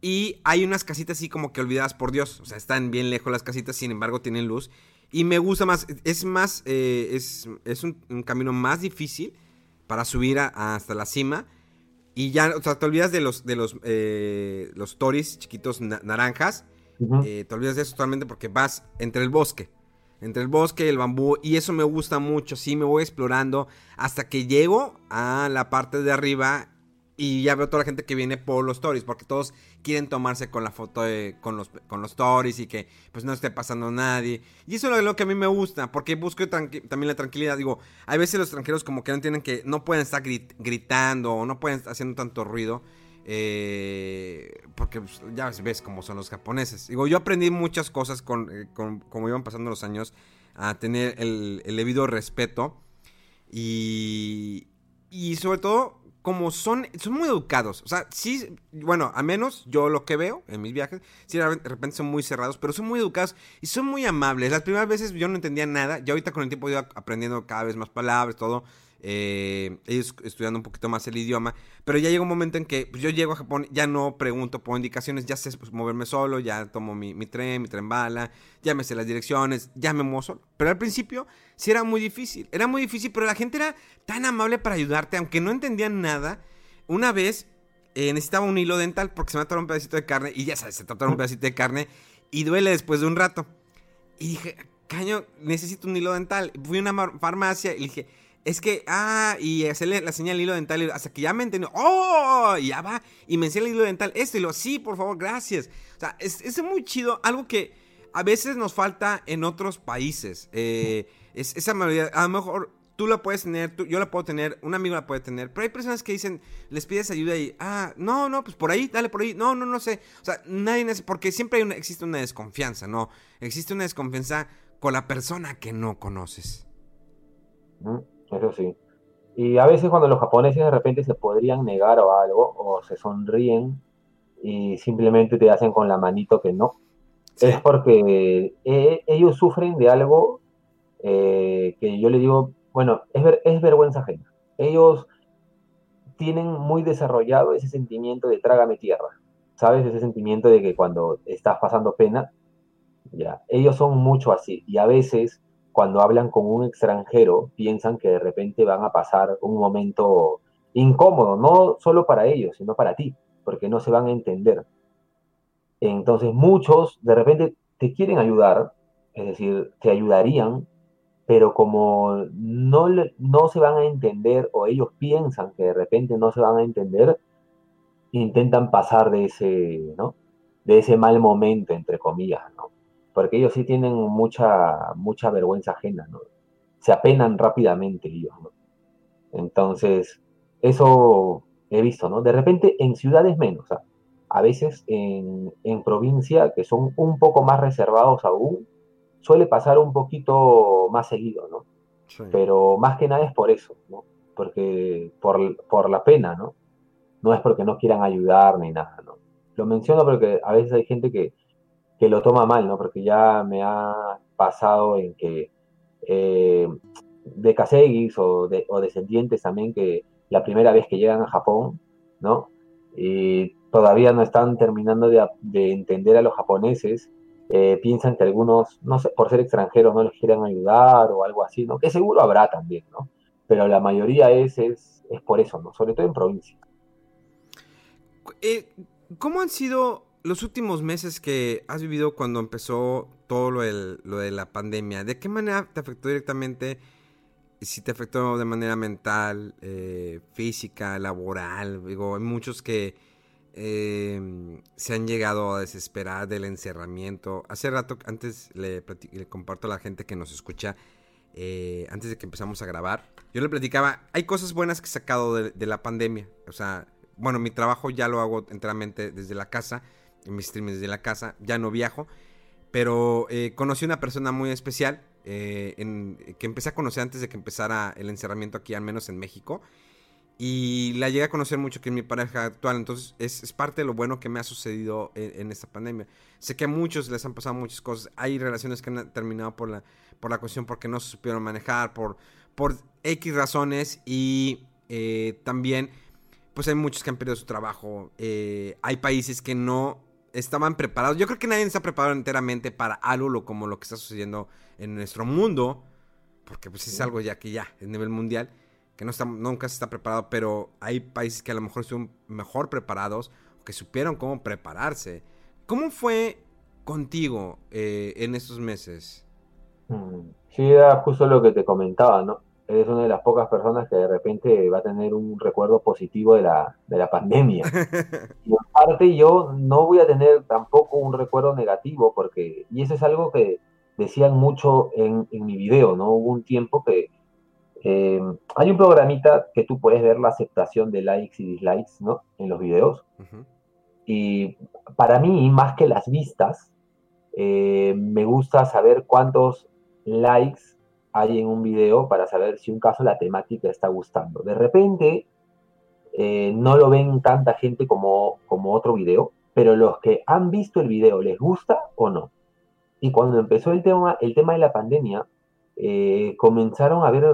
Y hay unas casitas así como que olvidadas por Dios. O sea, están bien lejos las casitas, sin embargo tienen luz. Y me gusta más, es más, eh, es, es un, camino más difícil para subir hasta la cima. Y ya, o sea, te olvidas de los, de los, eh, los toris chiquitos naranjas. te olvidas de eso totalmente porque vas entre el bosque entre el bosque y el bambú y eso me gusta mucho, sí, me voy explorando hasta que llego a la parte de arriba y ya veo toda la gente que viene por los stories, porque todos quieren tomarse con la foto con los, con los y que pues no esté pasando nadie. Y eso es lo, que a mí me gusta, porque busco también la tranquilidad. Digo, hay veces los extranjeros como que no tienen que, no pueden estar gritando o no pueden estar haciendo tanto ruido. Eh, porque pues, ya ves cómo son los japoneses. Digo, yo aprendí muchas cosas con, eh, iban pasando los años a tener el, debido respeto. Y, y sobre todo, como son, son muy educados. O sea, sí, bueno, a menos yo lo que veo en mis viajes, sí, de repente son muy cerrados, pero son muy educados y son muy amables. Las primeras veces yo no entendía nada. Ya ahorita con el tiempo ido aprendiendo cada vez más palabras, todo eh, ellos estudiando un poquito más el idioma, pero ya llega un momento en que pues, yo llego a Japón, ya no pregunto por indicaciones, ya sé pues, moverme solo, ya tomo mi, tren, mi tren bala, ya me sé las direcciones, ya me muevo solo. Pero al principio sí era muy difícil, era muy difícil, pero la gente era tan amable para ayudarte, aunque no entendían nada. Una vez eh, necesitaba un hilo dental porque se me atoró un pedacito de carne, y ya sabes, se te atoró un pedacito de carne y duele después de un rato. Y dije, caño, necesito un hilo dental. Fui a una farmacia y dije, es que, ah, y hacerle la señal hilo dental hasta que ya me entendió. ¡Oh! Y ya va. Y me enseña el hilo dental. Esto y lo, sí, por favor, gracias. O sea, es, es muy chido. Algo que a veces nos falta en otros países. Eh, es esa mayoría. A lo mejor tú la puedes tener, yo la puedo tener, un amigo la puede tener. Pero hay personas que dicen, les pides ayuda y, ah, no, no, pues por ahí, dale por ahí. No, no, no sé. O sea, nadie, porque siempre hay una, existe una desconfianza, ¿no? Existe una desconfianza con la persona que no conoces eso sí. Y a veces cuando los japoneses de repente se podrían negar o algo, o se sonríen y simplemente te hacen con la manito que no, es porque eh, ellos sufren de algo eh, que yo le digo, bueno, es, es vergüenza ajena. Ellos tienen muy desarrollado ese sentimiento de trágame tierra, ¿sabes? Ese sentimiento de que cuando estás pasando pena, ya, ellos son mucho así y a veces cuando hablan con un extranjero, piensan que de repente van a pasar un momento incómodo, no solo para ellos, sino para ti, porque no se van a entender. Entonces muchos de repente te quieren ayudar, es decir, te ayudarían, pero como no, no se van a entender o ellos piensan que de repente no se van a entender, intentan pasar de ese, ¿no? De ese mal momento, entre comillas, ¿no? Porque ellos sí tienen mucha, mucha vergüenza ajena, ¿no? Se apenan rápidamente ellos, ¿no? Entonces, eso he visto, ¿no? De repente en ciudades menos, a veces en, provincia, que son un poco más reservados aún, suele pasar un poquito más seguido, ¿no? Pero más que nada es por eso, ¿no? Porque por, por la pena, ¿no? No es porque no quieran ayudar ni nada, ¿no? Lo menciono porque a veces hay gente que, que lo toma mal, ¿no? Porque ya me ha pasado en que eh, de caseguis o, de, o descendientes también que la primera vez que llegan a Japón, ¿no? Y todavía no están terminando de, entender a los japoneses, eh, piensan que algunos, no sé, por ser extranjeros no les quieran ayudar o algo así, ¿no? Que seguro habrá también, ¿no? Pero la mayoría es, es, es por eso, ¿no? Sobre todo en provincia. Eh, ¿Cómo han sido los últimos meses que has vivido cuando empezó todo lo, de la pandemia, ¿de qué manera te afectó directamente? Si te afectó de manera mental, eh, física, laboral. Digo, hay muchos que em, se han llegado a desesperar del encerramiento. Hace rato, antes le, comparto a la gente que nos escucha, eh, antes de que empezamos a grabar, yo le platicaba, hay cosas buenas que he sacado de, la pandemia. O sea, bueno, mi trabajo ya lo hago enteramente desde la casa, en mis streams desde la casa, ya no viajo, pero eh, conocí una persona muy especial eh, que empecé a conocer antes de que empezara el encerramiento aquí, al menos en México. Y la llegué a conocer mucho que es mi pareja actual. Entonces es, parte de lo bueno que me ha sucedido en, esta pandemia. Sé que a muchos les han pasado muchas cosas. Hay relaciones que han terminado por la, por la cuestión porque no se supieron manejar, por, por X razones. Y eh, también, pues hay muchos que han perdido su trabajo. Eh, hay países que no estaban preparados. Yo creo que nadie está preparado enteramente para algo como lo que está sucediendo en nuestro mundo. Porque pues es algo ya que ya, a nivel mundial que no está, nunca se está preparado, pero hay países que a lo mejor estuvieron mejor preparados, que supieron cómo prepararse. ¿Cómo fue contigo eh, en estos meses? Mm, sí, era justo lo que te comentaba, ¿no? Eres una de las pocas personas que de repente va a tener un recuerdo positivo de la, de la pandemia. [LAUGHS] y aparte yo no voy a tener tampoco un recuerdo negativo, porque, y eso es algo que decían mucho en, en mi video, ¿no? Hubo un tiempo que eh, hay un programita que tú puedes ver la aceptación de likes y dislikes, ¿no? En los videos. Y para mí, más que las vistas, eh, me gusta saber cuántos likes hay en un video para saber si un caso la temática está gustando. De repente, eh, no lo ven tanta gente como, como otro video, pero los que han visto el video, ¿les gusta o no? Y cuando empezó el tema, el tema de la pandemia, comenzaron a ver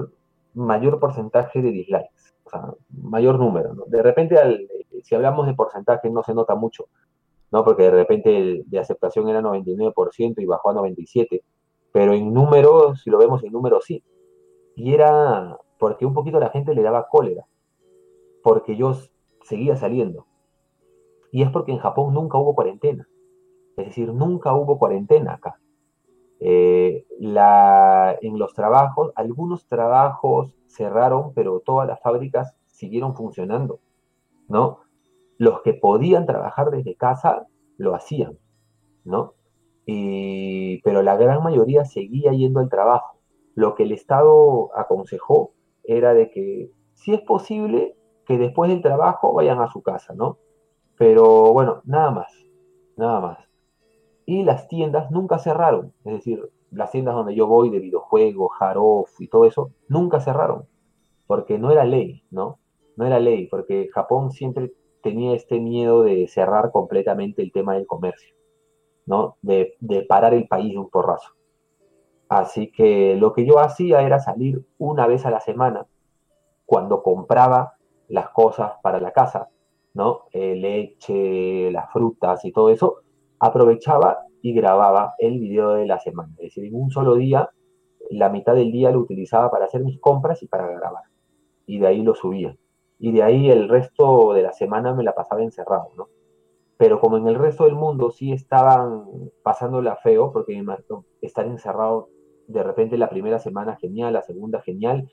mayor porcentaje de dislikes, o sea, mayor número. De repente, si hablamos de porcentaje, no se nota mucho, ¿no? Porque de repente el de aceptación era 99% y bajó a 97%, pero en número, si lo vemos en número, sí. Y era porque un poquito la gente le daba cólera, porque yo seguía saliendo. Y es porque en Japón nunca hubo cuarentena. Es decir, nunca hubo cuarentena acá. Eh, en los trabajos, algunos trabajos cerraron, pero todas las fábricas siguieron funcionando, ¿no? Los que podían trabajar desde casa lo hacían, ¿no? Pero la gran mayoría seguía yendo al trabajo. Lo que el Estado aconsejó era de que si es posible que después del trabajo vayan a su casa, ¿no? Pero bueno, nada más, nada más y las tiendas nunca cerraron. Es decir, las tiendas donde yo voy de videojuegos, Haroff y todo eso, nunca cerraron, porque no era ley, ¿no? No era ley, porque Japón siempre tenía este miedo de cerrar completamente el tema del comercio, De, parar el país un porrazo. Así que lo que yo hacía era salir una vez a la semana cuando compraba las cosas para la casa, ¿no? Eh, leche, las frutas y todo eso, aprovechaba y grababa el video de la semana. Es decir, en un solo día, la mitad del día lo utilizaba para hacer mis compras y para grabar. Y de ahí lo subía. Y de ahí el resto de la semana me la pasaba encerrado, ¿no? Pero como en el resto del mundo sí estaban pasándola feo, porque estar encerrado de repente la primera semana genial, la segunda genial,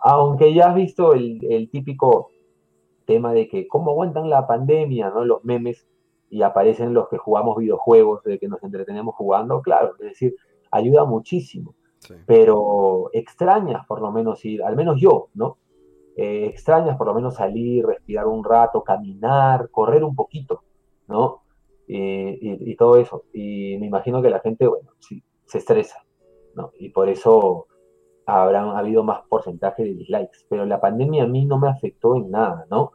aunque ya has visto el, el típico tema de que cómo aguantan la pandemia, ¿no? Los memes y aparecen los que jugamos videojuegos, de que nos entretenemos jugando, claro, es decir, ayuda muchísimo. Pero extrañas por lo menos ir, al menos yo, ¿no? Eh, extrañas por lo menos salir, respirar un rato, caminar, correr un poquito, ¿no? y, todo eso. Y me imagino que la gente, bueno, sí, se estresa, ¿no? Y por eso habrán habido más porcentaje de dislikes. Pero la pandemia a mí no me afectó en nada, ¿no?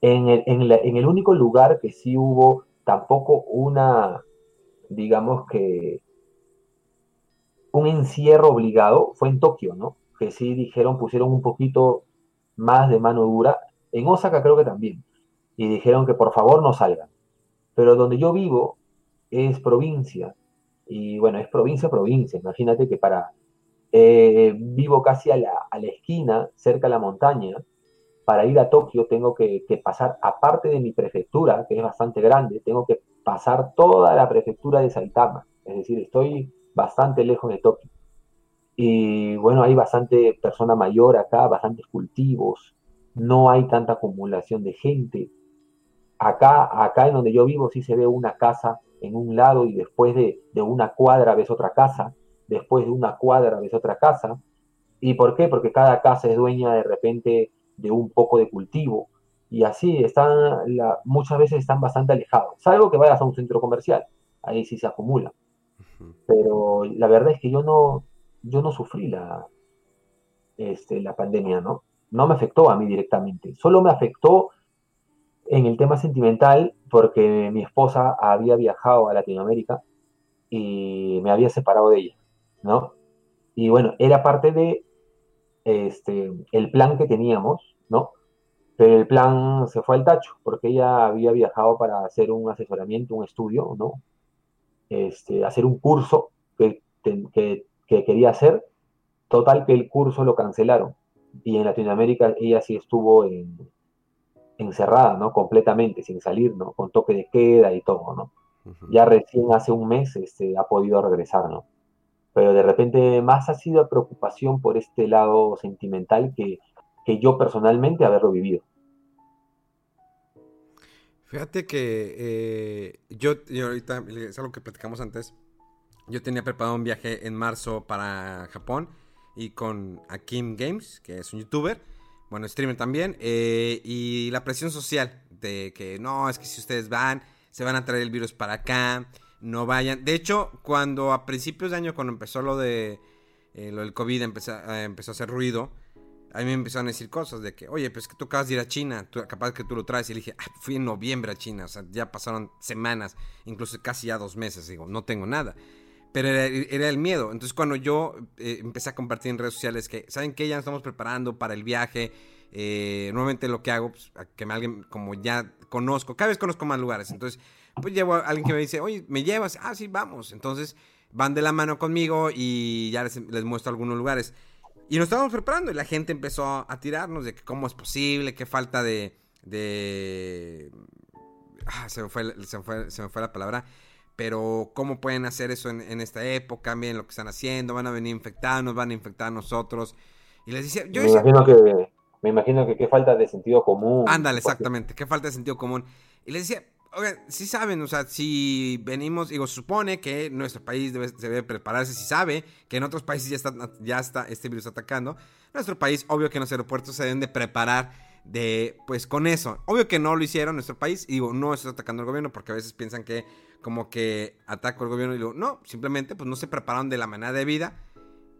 En el, único lugar que sí hubo tampoco una, digamos que, un encierro obligado fue en Tokio, ¿no? Que sí dijeron, pusieron un poquito más de mano dura. En Osaka creo que también. Y dijeron que por favor no salgan. Pero donde yo vivo es provincia. Y bueno, es provincia, provincia. Imagínate que para... Eh, vivo casi a la, a la esquina, cerca de la montaña, para ir a Tokio tengo que, pasar, aparte de mi prefectura, que es bastante grande, tengo que pasar toda la prefectura de Saitama. Es decir, estoy bastante lejos de Tokio. Y bueno, hay bastante persona mayor acá, bastantes cultivos, no hay tanta acumulación de gente. Acá, acá en donde yo vivo sí se ve una casa en un lado y después de, de una cuadra ves otra casa, después de una cuadra ves otra casa. ¿Y por qué? Porque cada casa es dueña de repente de un poco de cultivo. Y así están, muchas veces están bastante alejados, salvo que vayas a un centro comercial, ahí sí se acumula. Pero la verdad es que yo no, yo no sufrí la, este, la pandemia, ¿no? No me afectó a mí directamente, solo me afectó en el tema sentimental porque mi esposa había viajado a Latinoamérica y me había separado de ella, ¿no? Y bueno, era parte de este, el plan que teníamos, ¿no? Pero el plan se fue al tacho porque ella había viajado para hacer un asesoramiento, un estudio, ¿no? Este, hacer un curso que, que, quería hacer. Total que el curso lo cancelaron. Y en Latinoamérica ella sí estuvo encerrada, ¿no? Completamente, sin salir, ¿no? Con toque de queda y todo, ¿no? Ya recién hace un mes este, ha podido regresar, ¿no? Pero de repente más ha sido preocupación por este lado sentimental que, que yo personalmente haberlo vivido. Fíjate que eh, yo, ahorita, es algo que platicamos antes, yo tenía preparado un viaje en marzo para Japón y con Akim Games, que es un youtuber, bueno, streamer también, eh, y la presión social de que no, es que si ustedes van, se van a traer el virus para acá, no vayan. De hecho, cuando a principios de año, cuando empezó lo de eh, lo del COVID, empezó, empezó a hacer ruido, a mí me empezaron a decir cosas de que, oye, pues que tú acabas de ir a China, capaz que tú lo traes. Y le dije, ah, fui en noviembre a China, o sea, ya pasaron semanas, incluso casi ya dos meses, digo, no tengo nada. Pero era, el miedo. Entonces, cuando yo eh, empecé a compartir en redes sociales que, ¿saben qué? Ya nos estamos preparando para el viaje. Eh, nuevamente lo que hago, pues, que me alguien como ya conozco, cada vez conozco más lugares. Entonces, pues llevo a alguien que me dice, oye, ¿me llevas? Ah, sí, vamos. Entonces, van de la mano conmigo y ya les, muestro algunos lugares. Y nos estábamos preparando y la gente empezó a tirarnos de que cómo es posible, qué falta de... de... Ah, se, me fue, se, me fue, la palabra. Pero cómo pueden hacer eso en, esta época, miren lo que están haciendo, van a venir infectados, nos van a infectar a nosotros. Y les decía, yo me imagino que me imagino que qué falta de sentido común. Ándale, exactamente, qué falta de sentido común. Y les decía, Oigan, sí saben, o sea, si venimos, digo, supone que nuestro país debe, debe prepararse, si sabe que en otros países ya está, ya está este virus atacando, nuestro país, obvio que en los aeropuertos se deben de preparar de, pues con eso. Obvio que no lo hicieron nuestro país, y digo, no estoy atacando al gobierno, porque a veces piensan que como que ataco al gobierno, y digo, no, simplemente pues no se prepararon de la manera de vida,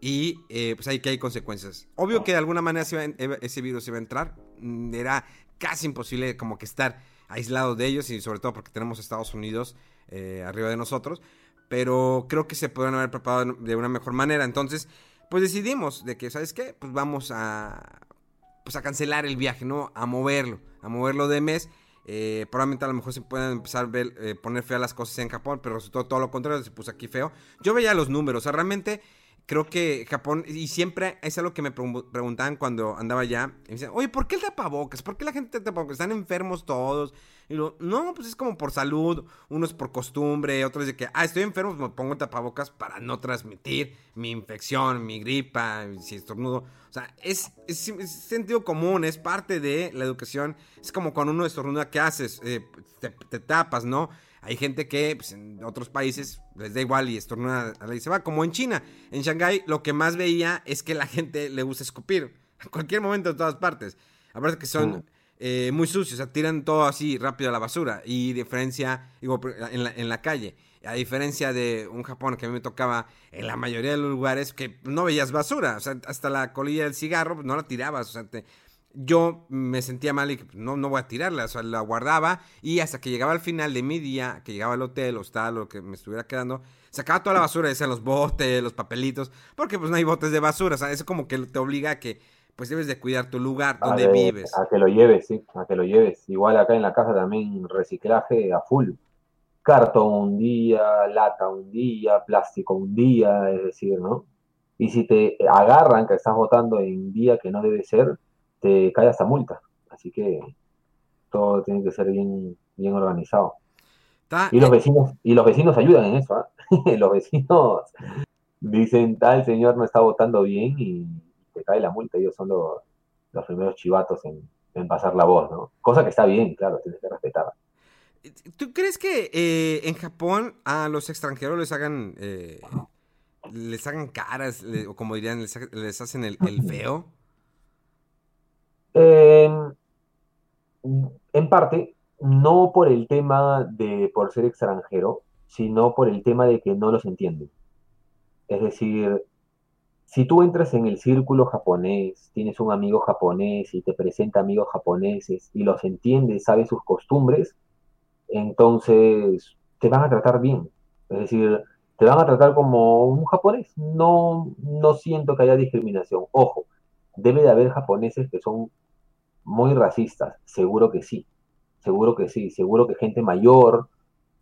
y eh, pues ahí que hay consecuencias. Obvio que de alguna manera ese virus iba a entrar, mm, era casi imposible como que estar aislados de ellos y sobre todo porque tenemos Estados Unidos eh, arriba de nosotros. Pero creo que se pueden haber preparado de una mejor manera. Entonces, pues decidimos de que, ¿sabes qué? Pues vamos a, pues a cancelar el viaje, ¿no? A moverlo, a moverlo de mes. Eh, probablemente a lo mejor se puedan empezar a ver, eh, poner feas las cosas en Japón, pero resultó todo lo contrario, se puso aquí feo. Yo veía los números, o sea, realmente creo que Japón, y siempre es algo que me preguntaban cuando andaba allá, me dicen, oye, ¿por qué el tapabocas? ¿Por qué la gente tapabocas? Están enfermos todos. Y lo, no, pues es como por salud, unos por costumbre, otros de que, ah, estoy enfermo, pues me pongo tapabocas para no transmitir mi infección, mi gripa, si estornudo. O sea, es, sentido común, es parte de la educación. Es como cuando uno estornuda, ¿qué haces? Eh, te tapas, ¿no? Hay gente que pues, en otros países les da igual y estornuda y se va, como en China. En Shanghái lo que más veía es que la gente le gusta escupir. En cualquier momento, en todas partes. Aparte que son eh, muy sucios, o sea, tiran todo así rápido a la basura. Y diferencia, digo, en la, en la calle. A diferencia de un Japón que a mí me tocaba en la mayoría de los lugares que no veías basura. O sea, hasta la colilla del cigarro pues, no la tirabas. O sea, te, yo me sentía mal y no, no voy a tirarla, o sea, la guardaba y hasta que llegaba al final de mi día, que llegaba al hotel, hostal o que me estuviera quedando, sacaba toda la basura, decían los botes, los papelitos, porque pues no hay botes de basura, o sea, eso como que te obliga a que pues debes de cuidar tu lugar donde vives. A que lo lleves, sí, a que lo lleves. Igual acá en la casa también reciclaje a full. Cartón un día, lata un día, plástico un día, es decir, ¿no? Y si te agarran que estás votando en día que no debe ser, te cae hasta multa. Así que todo tiene que ser bien, bien organizado. y los vecinos, y los vecinos ayudan en eso, ¿ah? [LAUGHS] los vecinos dicen tal señor no está votando bien y cae la multa, ellos son los, primeros chivatos en, pasar la voz, ¿no? Cosa que está bien, claro, tienes que respetar. ¿Tú crees que eh, en Japón a los extranjeros les hagan eh, les hagan caras o como dirían les, hacen el, feo? en parte, no por el tema de por ser extranjero, sino por el tema de que no los entienden. Es decir, si tú entras en el círculo japonés, tienes un amigo japonés y te presenta amigos japoneses y los entiendes, sabes sus costumbres, entonces te van a tratar bien. Es decir, te van a tratar como un japonés. No, no siento que haya discriminación. Ojo, debe de haber japoneses que son muy racistas, seguro que sí, seguro que sí, seguro que gente mayor,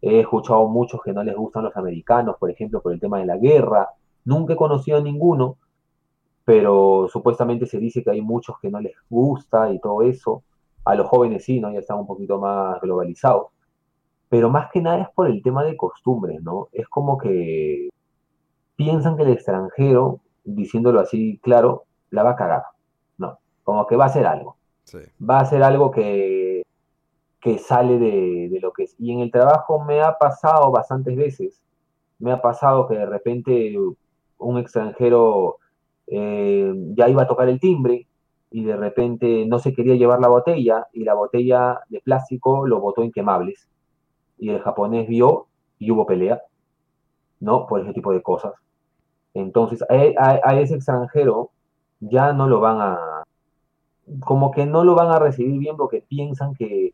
he escuchado muchos que no les gustan los americanos, por ejemplo, por el tema de la guerra, Nunca he conocido a ninguno, pero supuestamente se dice que hay muchos que no les gusta y todo eso. A los jóvenes sí, ¿no? Ya están un poquito más globalizados. Pero más que nada es por el tema de costumbres, ¿no? Es como que piensan que el extranjero, diciéndolo así claro, la va a cagar. No, como que va a hacer algo. Va a hacer algo que, que sale de, de, lo que es. Y en el trabajo me ha pasado bastantes veces. Me ha pasado que de repente un extranjero eh, ya iba a tocar el timbre y de repente no se quería llevar la botella y la botella de plástico lo botó en quemables. Y el japonés vio y hubo pelea, ¿no? Por ese tipo de cosas. Entonces, a, ese extranjero ya no lo van a, como que no lo van a recibir bien porque piensan que,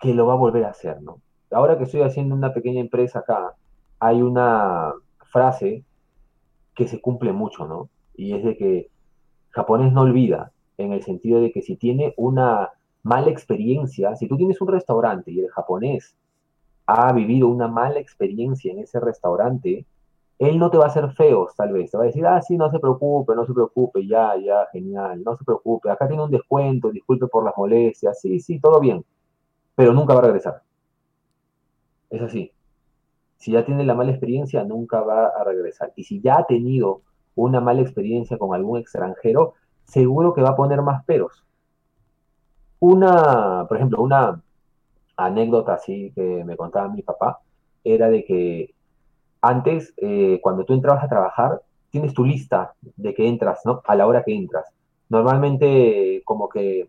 que lo va a volver a hacer, ¿no? Ahora que estoy haciendo una pequeña empresa acá, hay una frase que se cumple mucho, ¿no? Y es de que japonés no olvida, en el sentido de que si tiene una mala experiencia, si tú tienes un restaurante y el japonés ha vivido una mala experiencia en ese restaurante, él no te va a hacer feos, tal vez. Te va a decir, ah, sí, no se preocupe, no se preocupe, ya, ya, genial, no se preocupe, acá tiene un descuento, disculpe por las molestias, sí, sí, todo bien, pero nunca va a regresar. Es así si ya tiene la mala experiencia, nunca va a regresar. Y si ya ha tenido una mala experiencia con algún extranjero, seguro que va a poner más peros. Una, por ejemplo, una anécdota así que me contaba mi papá era de que antes, eh, cuando tú entrabas a trabajar, tienes tu lista de que entras, ¿no? A la hora que entras. Normalmente, como que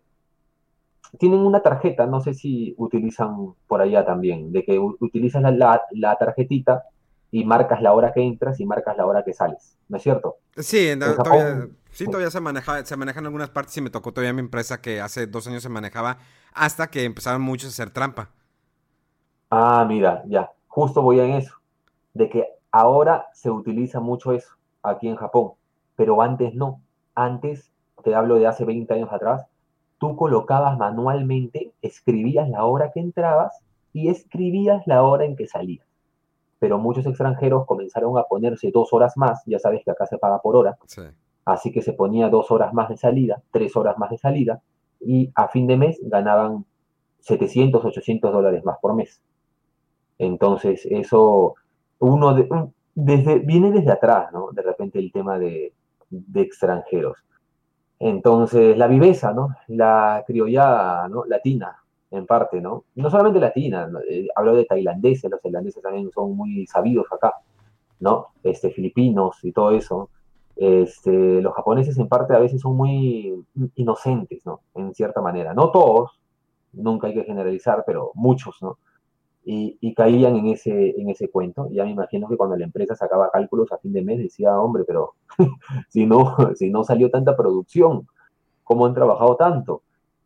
tienen una tarjeta, no sé si utilizan por allá también, de que utilizas la, la, tarjetita y marcas la hora que entras y marcas la hora que sales, ¿no es cierto? Sí, todavía, sí, todavía se maneja, se manejan algunas partes y me tocó todavía mi empresa que hace dos años se manejaba hasta que empezaron muchos a hacer trampa. Ah, mira, ya, justo voy en eso, de que ahora se utiliza mucho eso aquí en Japón, pero antes no, antes, te hablo de hace 20 años atrás, tú colocabas manualmente, escribías la hora que entrabas y escribías la hora en que salías. Pero muchos extranjeros comenzaron a ponerse dos horas más, ya sabes que acá se paga por hora, así que se ponía dos horas más de salida, tres horas más de salida, y a fin de mes ganaban 700, 800 dólares más por mes. Entonces, eso, uno desde, viene desde atrás, ¿no? De repente el tema de, de extranjeros. Entonces, la viveza, ¿no? La criolla ¿no? latina, en parte, ¿no? No solamente latina, eh, hablo de tailandeses, los tailandeses también son muy sabidos acá, ¿no? Este, filipinos y todo eso. Este, los japoneses en parte a veces son muy inocentes, ¿no? En cierta manera. No todos, nunca hay que generalizar, pero muchos, ¿no? Y, caían en ese, en ese cuento. Ya me imagino que cuando la empresa sacaba cálculos a fin de mes decía, hombre, pero [LAUGHS] si, no, [LAUGHS] si no salió tanta producción, ¿cómo han trabajado tanto?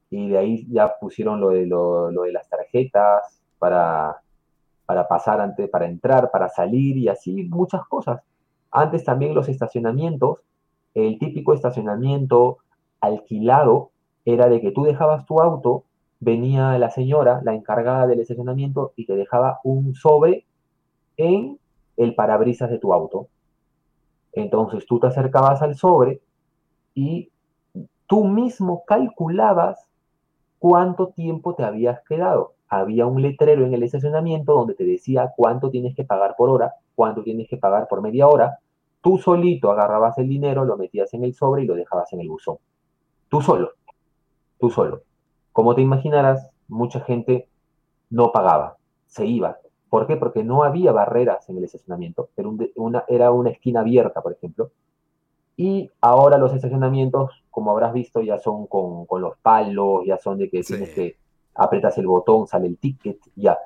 Y de ahí ya pusieron lo de, lo, de las tarjetas para, para pasar, antes, para entrar, para salir y así muchas cosas. Antes también los estacionamientos, el típico estacionamiento alquilado era de que tú dejabas tu auto venía la señora, la encargada del estacionamiento, y te dejaba un sobre en el parabrisas de tu auto. Entonces tú te acercabas al sobre y tú mismo calculabas cuánto tiempo te habías quedado. Había un letrero en el estacionamiento donde te decía cuánto tienes que pagar por hora, cuánto tienes que pagar por media hora. Tú solito agarrabas el dinero, lo metías en el sobre y lo dejabas en el buzón. Tú solo, tú solo. Como te imaginarás, mucha gente no pagaba, se iba. ¿Por qué? Porque no había barreras en el estacionamiento, era, una, era una esquina abierta, por ejemplo, y ahora los estacionamientos, como habrás visto, ya son con, con los palos, ya son de que tienes que apretas el botón, sale el ticket, ya.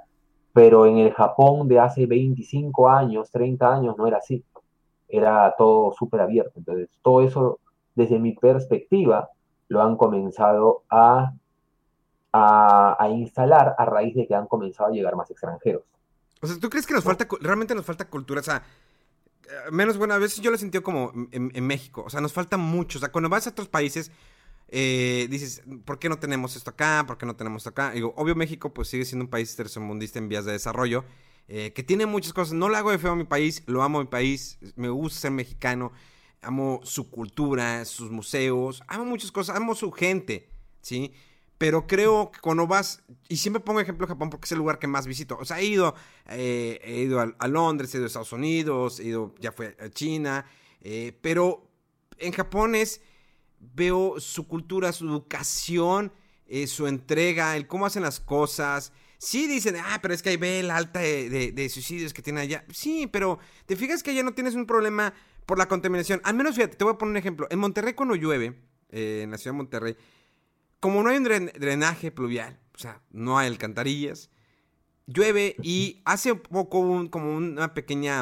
Pero en el Japón de hace 25 años, 30 años, no era así. Era todo súper abierto. Entonces, todo eso, desde mi perspectiva, lo han comenzado a, a, a instalar a raíz de que han comenzado a llegar más extranjeros. O sea, ¿tú crees que nos falta, realmente nos falta cultura? O sea, eh, menos bueno, a veces yo lo he sentido como en, México. O sea, nos falta mucho. O sea, cuando vas a otros países, eh, dices, ¿por qué no tenemos esto acá? ¿Por qué no tenemos esto acá? Digo, obvio México pues sigue siendo un país tercermundista en vías de desarrollo. Eh, que tiene muchas cosas. No le hago de feo a mi país, lo amo a mi país. Me gusta ser mexicano. Amo su cultura, sus museos. Amo muchas cosas. Amo su gente, ¿sí? Pero creo que cuando vas, y siempre pongo ejemplo Japón porque es el lugar que más visito. O sea, he ido, eh, he ido a, Londres, he ido a Estados Unidos, he ido, ya fue a China. Eh, pero en Japón es, veo su cultura, su educación, eh, su entrega, el cómo hacen las cosas. Sí dicen, ah, pero es que ahí ve la alta de, suicidios que tiene allá. Sí, pero te fijas que allá no tienes un problema por la contaminación. Al menos, fíjate, te voy a poner un ejemplo. En Monterrey cuando llueve, en la ciudad de Monterrey, como no hay un drenaje pluvial, o sea, no hay alcantarillas, llueve y hace poco como una pequeña,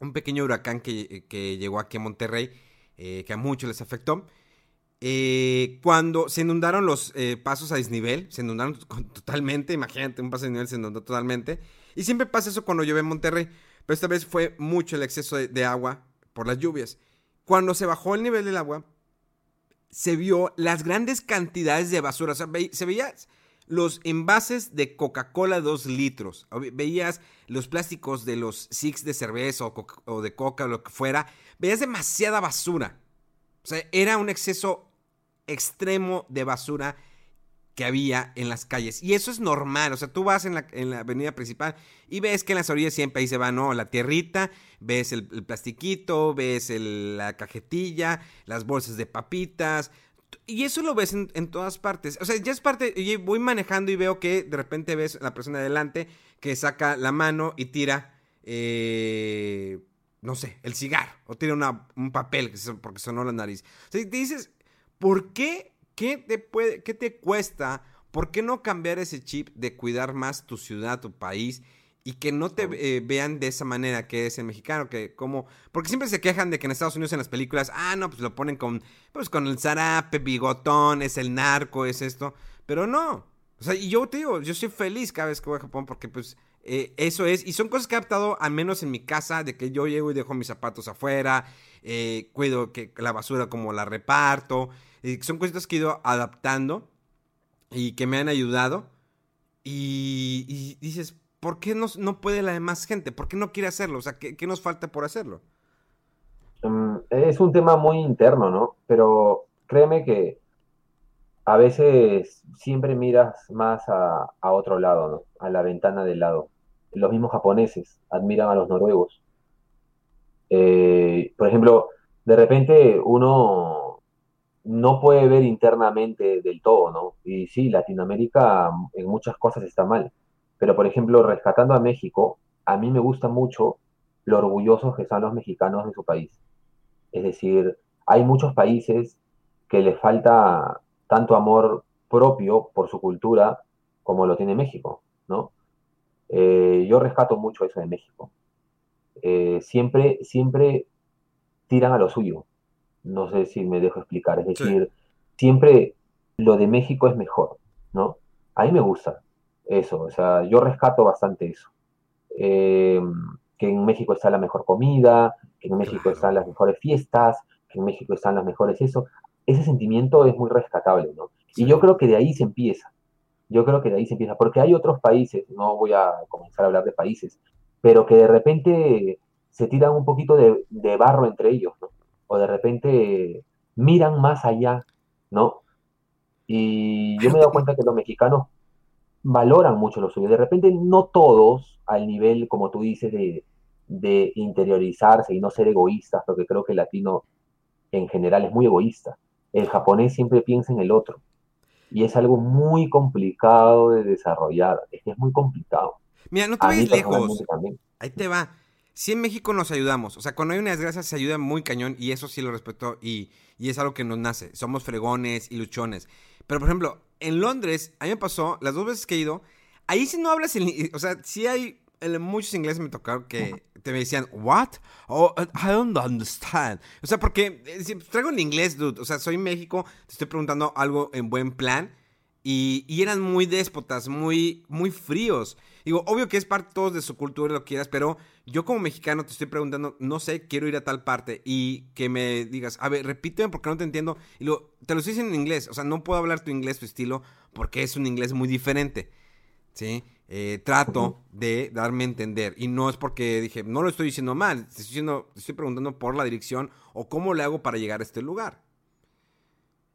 un pequeño huracán que, llegó aquí a Monterrey, eh, que a muchos les afectó. Eh, cuando se inundaron los eh, pasos a desnivel, se inundaron [LAUGHS] totalmente, imagínate, un paso a desnivel se inundó totalmente. Y siempre pasa eso cuando llueve en Monterrey, pero esta vez fue mucho el exceso de agua por las lluvias. Cuando se bajó el nivel del agua, se vio las grandes cantidades de basura. O sea, se veía los envases de Coca-Cola 2 litros. Veías los plásticos de los six de cerveza o, de coca o lo que fuera. Veías demasiada basura. O sea, era un exceso extremo de basura que había en las calles. Y eso es normal, o sea, tú vas en la, avenida principal y ves que en las orillas siempre ahí se va, ¿no? La tierrita, ves el, plastiquito, ves la cajetilla, las bolsas de papitas. Y eso lo ves en, todas partes. O sea, ya es parte, y voy manejando y veo que de repente ves a la persona adelante que saca la mano y tira, eh, no sé, el cigarro, o tira un papel porque sonó la nariz. O sea, te dices, ¿por qué ¿Qué te, puede, qué te cuesta? ¿Por qué no cambiar ese chip de cuidar más tu ciudad, tu país? Y que no te eh, vean de esa manera que es el mexicano, que como... Porque siempre se quejan de que en Estados Unidos en las películas, ah, no, pues lo ponen con, pues con el zarape, bigotón, es el narco, es esto. Pero no. O sea, y yo te digo, yo soy feliz cada vez que voy a Japón porque pues eh, eso es. Y son cosas que he adaptado, al menos en mi casa, de que yo llego y dejo mis zapatos afuera, eh, cuido que la basura como la reparto son cositas que he ido adaptando y que me han ayudado. Y, dices, ¿por qué no, no, puede la demás gente? ¿Por qué no quiere hacerlo? O sea, ¿qué, nos falta por hacerlo? Mm, es un tema muy interno, ¿no? Pero créeme que a veces siempre miras más a, otro lado, ¿no? A la ventana del lado. Los mismos japoneses admiran a los noruegos. Eh, por ejemplo, de repente uno no puede ver internamente del todo, ¿no? Y sí, Latinoamérica en muchas cosas está mal. Pero, por ejemplo, rescatando a México, a mí me gusta mucho lo orgullosos que están los mexicanos de su país. Es decir, hay muchos países que les falta tanto amor propio por su cultura como lo tiene México, ¿no? Eh, yo rescato mucho eso de México. Eh, siempre, siempre tiran a lo suyo, no sé si me dejo explicar. Es decir, siempre lo de México es mejor, ¿no? A mí me gusta eso, o sea, yo rescato bastante eso. Eh, que en México está la mejor comida, que en México están las mejores fiestas, que en México están las mejores eso. Ese sentimiento es muy rescatable, ¿no? Y yo creo que de ahí se empieza. Yo creo que de ahí se empieza, porque hay otros países, no voy a comenzar a hablar de países, pero que de repente se tiran un poquito de, barro entre ellos, ¿no? o de repente miran más allá, ¿no? Y yo me he dado cuenta que los mexicanos valoran mucho lo suyo. De repente no todos al nivel, como tú dices, de, de interiorizarse y no ser egoístas, porque creo que el latino en general es muy egoísta. El japonés siempre piensa en el otro. Y es algo muy complicado de desarrollar, es que es muy complicado. Mira, no te vayas lejos. Ahí te va. Si en México nos ayudamos, o sea, cuando hay una desgracia se ayuda muy cañón y eso sí lo respeto y, y es algo que nos nace. Somos fregones y luchones. Pero, por ejemplo, en Londres, a mí me pasó, las dos veces que he ido, ahí sí no hablas el... O sea, sí hay... muchos ingleses me tocaron que te me decían, ¿what? Oh, I don't understand. O sea, porque eh, traigo en inglés, dude. O sea, soy México, te estoy preguntando algo en buen plan. Y, y, eran muy déspotas, muy, muy fríos. Digo, obvio que es parte todos de su cultura, lo quieras, pero yo como mexicano te estoy preguntando, no sé, quiero ir a tal parte y que me digas, a ver, repíteme porque no te entiendo. Y luego, te lo estoy diciendo en inglés, o sea, no puedo hablar tu inglés, tu estilo, porque es un inglés muy diferente. ¿Sí? Eh, trato de darme a entender. Y no es porque dije, no lo estoy diciendo mal, te estoy, diciendo, estoy preguntando por la dirección o cómo le hago para llegar a este lugar.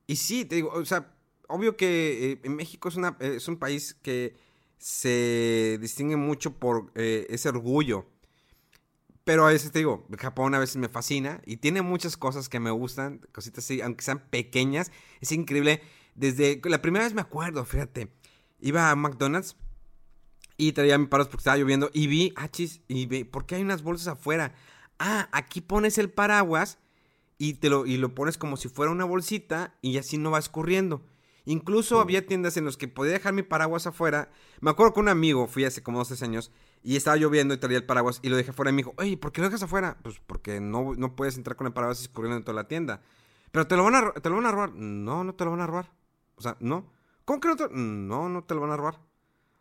Y sí, te digo, o sea, obvio que eh, en México es, una, es un país que se distingue mucho por eh, ese orgullo pero a veces te digo, Japón a veces me fascina y tiene muchas cosas que me gustan, cositas así, aunque sean pequeñas. Es increíble. Desde la primera vez me acuerdo, fíjate, iba a McDonald's y traía mi paraguas porque estaba lloviendo y vi, ah, chis, y vi, ¿por qué hay unas bolsas afuera? Ah, aquí pones el paraguas y, te lo, y lo pones como si fuera una bolsita y así no va escurriendo. Incluso había tiendas en las que podía dejar mi paraguas afuera. Me acuerdo que un amigo, fui hace como 12 años, y estaba lloviendo y traía el paraguas y lo dejé afuera y me dijo, oye, ¿por qué lo dejas afuera? Pues porque no, no puedes entrar con el paraguas escurriendo en toda la tienda. Pero te lo, van a, te lo van a robar. No, no te lo van a robar. O sea, no. ¿Cómo que no te No, no te lo van a robar.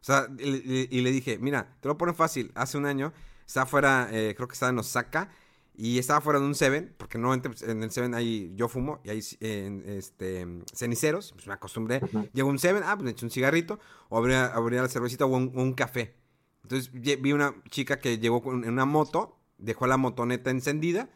O sea, y, le dije, mira, te lo ponen fácil. Hace un año estaba afuera, eh, creo que estaba en Osaka, y estaba fuera de un Seven, porque no en el Seven ahí yo fumo y hay este, ceniceros, pues me acostumbré. Llegó un Seven, ah, pues me eché un cigarrito, o abría, abría la cervecita o un café. Entonces vi una chica que llegó en una moto, dejó la motoneta encendida,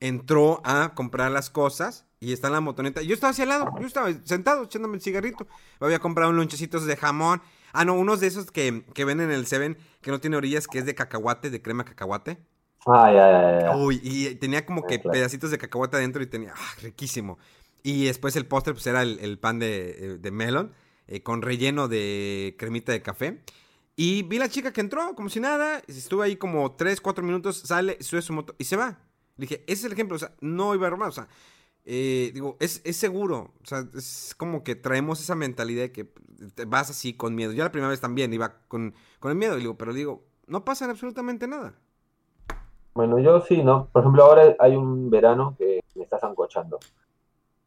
entró a comprar las cosas y está en la motoneta. Yo estaba hacia el lado, yo estaba sentado echándome el cigarrito. Me había comprado un lonchecito de jamón. Ah, no, unos de esos que, que ven en el Seven que no tiene orillas, que es de cacahuate, de crema cacahuate. Ah, ya, ya, ya. Uy, y tenía como que pedacitos de cacahuate adentro y tenía, ah, riquísimo. Y después el postre, pues era el, pan de, de melón, eh, con relleno de cremita de café. Y vi la chica que entró como si nada, estuvo ahí como 3, 4 minutos, sale, sube su moto y se va. Le dije, ese es el ejemplo, o sea, no iba a robar, o sea, eh, digo, es, es, seguro, o sea, es como que traemos esa mentalidad de que vas así con miedo. Yo la primera vez también iba con, con el miedo, digo, pero digo, no pasa absolutamente nada. Bueno, yo sí, ¿no? Por ejemplo, ahora hay un verano que me está zancochando.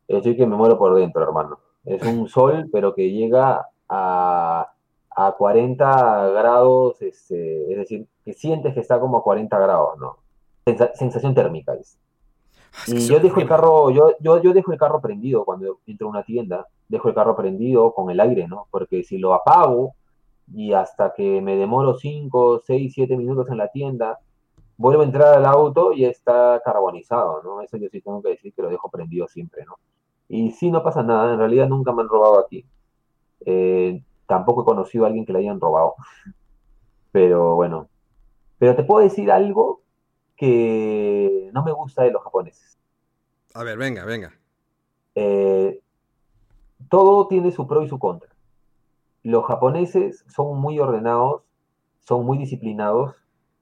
Es decir, que me muero por dentro, hermano. Es un [LAUGHS] sol, pero que llega a a 40 grados, este, es decir, que sientes que está como a 40 grados, ¿no? sensación térmica. Es. Ah, y yo dejo el carro, yo, yo, yo dejo el carro prendido cuando entro a una tienda, dejo el carro prendido con el aire, ¿no? Porque si lo apago y hasta que me demoro 5, 6, 7 minutos en la tienda, vuelvo a entrar al auto y está carbonizado, ¿no? Eso yo sí tengo que decir que lo dejo prendido siempre, ¿no? Y sí, no pasa nada, en realidad nunca me han robado aquí. Eh, Tampoco he conocido a alguien que le hayan robado. [LAUGHS] Pero bueno. Pero te puedo decir algo que no me gusta de los japoneses. A ver, venga, venga. Eh, todo tiene su pro y su contra. Los japoneses son muy ordenados, son muy disciplinados,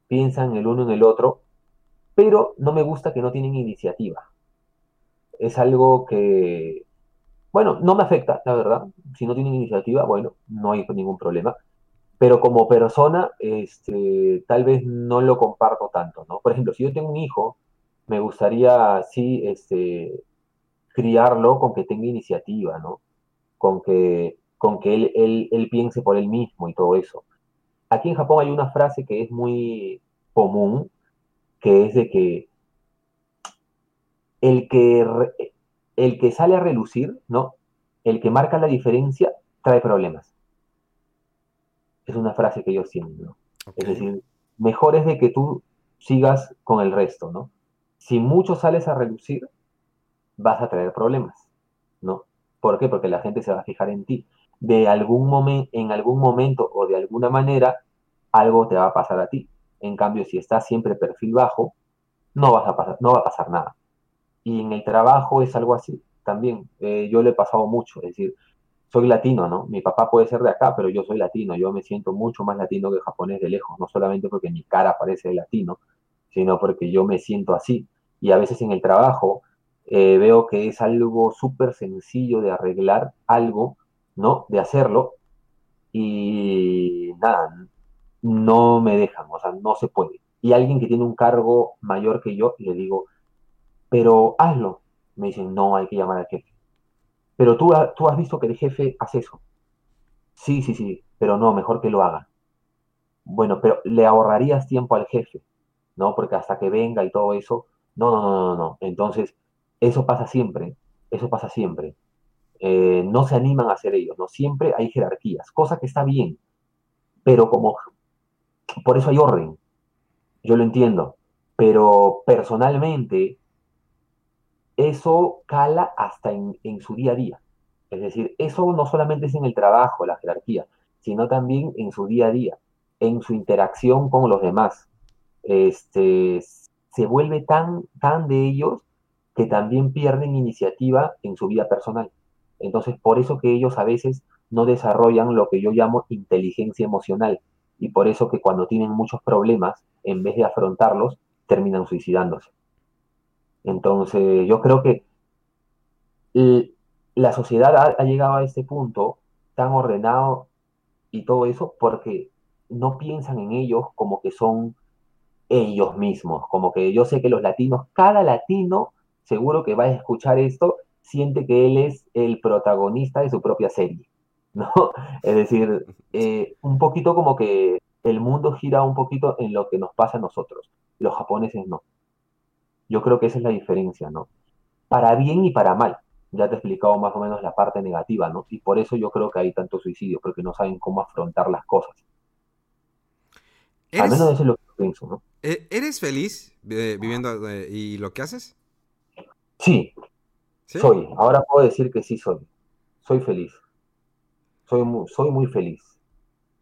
piensan el uno en el otro, pero no me gusta que no tienen iniciativa. Es algo que bueno, no me afecta, la verdad. Si no tienen iniciativa, bueno, no hay ningún problema. Pero como persona, este, tal vez no lo comparto tanto, ¿no? Por ejemplo, si yo tengo un hijo, me gustaría, sí, este, criarlo con que tenga iniciativa, ¿no? Con que, con que él, él, él piense por él mismo y todo eso. Aquí en Japón hay una frase que es muy común, que es de que el que el que sale a relucir, ¿no? El que marca la diferencia trae problemas. Es una frase que yo siento, ¿no? Es decir, mejor es de que tú sigas con el resto, ¿no? Si mucho sales a relucir, vas a traer problemas, ¿no? ¿Por qué? Porque la gente se va a fijar en ti. De algún momento, en algún momento o de alguna manera, algo te va a pasar a ti. En cambio, si estás siempre perfil bajo, no, vas a pasar, no va a pasar nada. Y en el trabajo es algo así también. Eh, yo lo he pasado mucho, es decir, soy latino, ¿no? Mi papá puede ser de acá, pero yo soy latino, yo me siento mucho más latino que japonés de lejos, no solamente porque mi cara parece latino, sino porque yo me siento así. Y a veces en el trabajo eh, veo que es algo súper sencillo de arreglar algo, ¿no? De hacerlo, y nada, no me dejan, o sea, no se puede. Y alguien que tiene un cargo mayor que yo, le digo, pero hazlo. Me dicen, no, hay que llamar al jefe. Pero tú, tú has visto que el jefe hace eso. Sí, sí, sí, pero no, mejor que lo haga. Bueno, pero le ahorrarías tiempo al jefe, ¿no? Porque hasta que venga y todo eso, no, no, no, no, no. Entonces, eso pasa siempre, eso pasa siempre. Eh, no se animan a hacer ellos, ¿no? Siempre hay jerarquías, cosa que está bien, pero como por eso hay orden, yo lo entiendo, pero personalmente eso cala hasta en, en, su día a día. Es decir, eso no solamente es en el trabajo, la jerarquía, sino también en su día a día, en su interacción con los demás. Este, se vuelve tan, tan de ellos que también pierden iniciativa en su vida personal. Entonces, por eso que ellos a veces no desarrollan lo que yo llamo inteligencia emocional y por eso que cuando tienen muchos problemas, en vez de afrontarlos, terminan suicidándose. Entonces, yo creo que la sociedad ha, llegado a este punto tan ordenado y todo eso porque no piensan en ellos como que son ellos mismos, como que yo sé que los latinos, cada latino seguro que va a escuchar esto siente que él es el protagonista de su propia serie, [LAUGHS] ¿no? Es decir, eh, un poquito como que el mundo gira un poquito en lo que nos pasa a nosotros, los japoneses no. Yo creo que esa es la diferencia, ¿no? Para bien y para mal. Ya te he explicado más o menos la parte negativa, ¿no? Y por eso yo creo que hay tanto suicidio, porque no saben cómo afrontar las cosas. Al menos eso es lo que pienso, ¿no? ¿E-, ¿Eres feliz eh, viviendo eh, y lo que haces? Sí, soy, ahora puedo decir que sí soy. Soy feliz. Soy muy, soy muy feliz.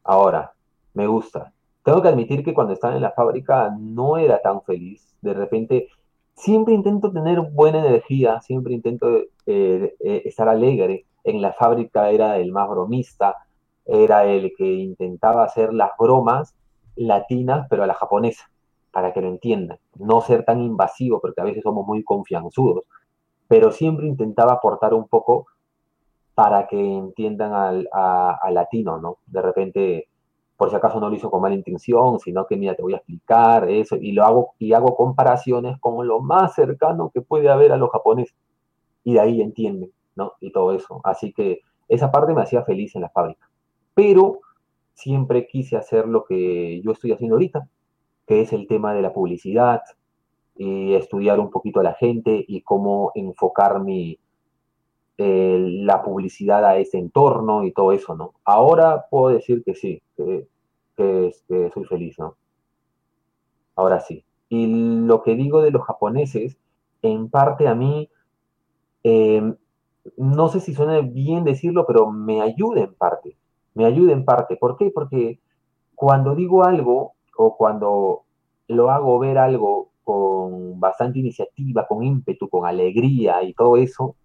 Ahora, me gusta. Tengo que admitir que cuando estaba en la fábrica no era tan feliz. De repente, siempre intento tener buena energía, siempre intento eh, eh, estar alegre. En la fábrica era el más bromista, era el que intentaba hacer las bromas latinas, pero a la japonesa, para que lo entiendan. No ser tan invasivo, porque a veces somos muy confianzudos pero siempre intentaba aportar un poco para que entiendan al, latino, ¿no? De repente, por si acaso no lo hizo con mala intención, sino que, mira, te voy a explicar eso, y lo hago, y hago comparaciones con lo más cercano que puede haber a los japoneses, y de ahí entienden, ¿no? Y todo eso. Así que esa parte me hacía feliz en la fábrica. Pero siempre quise hacer lo que yo estoy haciendo ahorita, que es el tema de la publicidad, y estudiar un poquito a la gente y cómo enfocar mi, la publicidad a ese entorno y todo eso, ¿no? Ahora puedo decir que sí, que, soy feliz, ¿no? Ahora sí. Y lo que digo de los japoneses, en parte a mí, em, no sé si suena bien decirlo, pero me ayuda en parte. Me ayuda en parte. ¿Por qué? Porque cuando digo algo o cuando lo hago ver algo con bastante iniciativa, con ímpetu, con alegría y todo eso,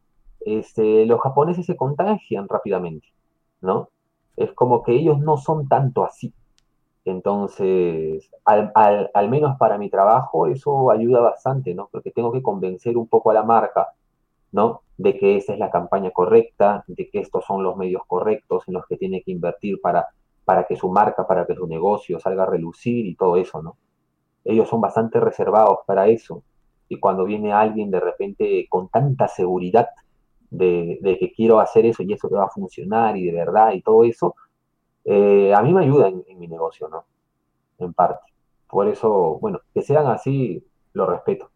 este, los japoneses se contagian rápidamente, ¿no? Es como que ellos no son tanto así. Entonces, al, al, menos para mi trabajo, eso ayuda bastante, ¿no? Porque tengo que convencer un poco a la marca, ¿no? De que esa es la campaña correcta, de que estos son los medios correctos en los que tiene que invertir para, para que su marca, para que su negocio salga a relucir y todo eso, ¿no? ellos son bastante reservados para eso. Y cuando viene alguien de repente con tanta seguridad de, que quiero hacer eso y eso te va a funcionar y de verdad y todo eso, eh, a mí me ayuda en, mi negocio, ¿no? En parte. Por eso, bueno, que sean así, lo respeto.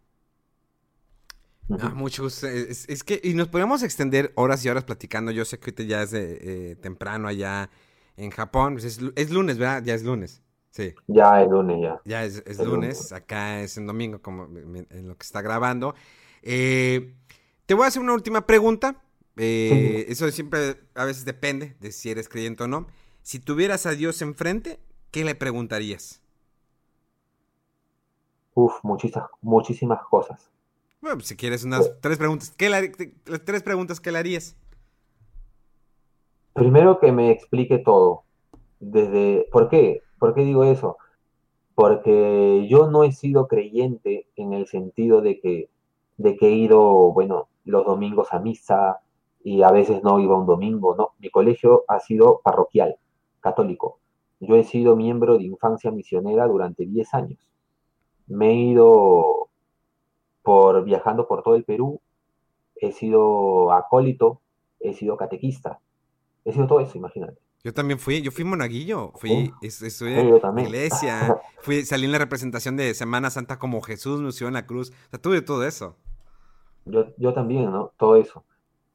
Ah, mucho Es, que, y nos podemos extender horas y horas platicando. Yo sé que ahorita ya es eh, temprano allá en Japón. Pues es, es, lunes, ¿verdad? Ya es lunes. Sí. Ya es lunes, ya. Ya es, lunes, acá es en domingo, como en lo que está grabando. Eh, te voy a hacer una última pregunta. Eh, eso siempre a veces depende de si eres creyente o no. Si tuvieras a Dios enfrente, ¿qué le preguntarías? Uf, muchísimas, muchísimas cosas. Bueno, pues, si quieres unas tres preguntas, ¿qué las tres preguntas que le harías? Primero que me explique todo. Desde, ¿Por qué? ¿Por qué digo eso? Porque yo no he sido creyente en el sentido de que, de que he ido, bueno, los domingos a misa y a veces no iba un domingo, no. Mi colegio ha sido parroquial, católico. Yo he sido miembro de infancia misionera durante 10 años. Me he ido por viajando por todo el Perú, he sido acólito, he sido catequista, he sido todo eso, imagínate. Yo también fui, yo fui monaguillo, fui, estudié en la iglesia, [LAUGHS] fui, salí en la representación de Semana Santa como Jesús me en la cruz, o sea, tuve todo eso. Yo, yo también, ¿no? Todo eso.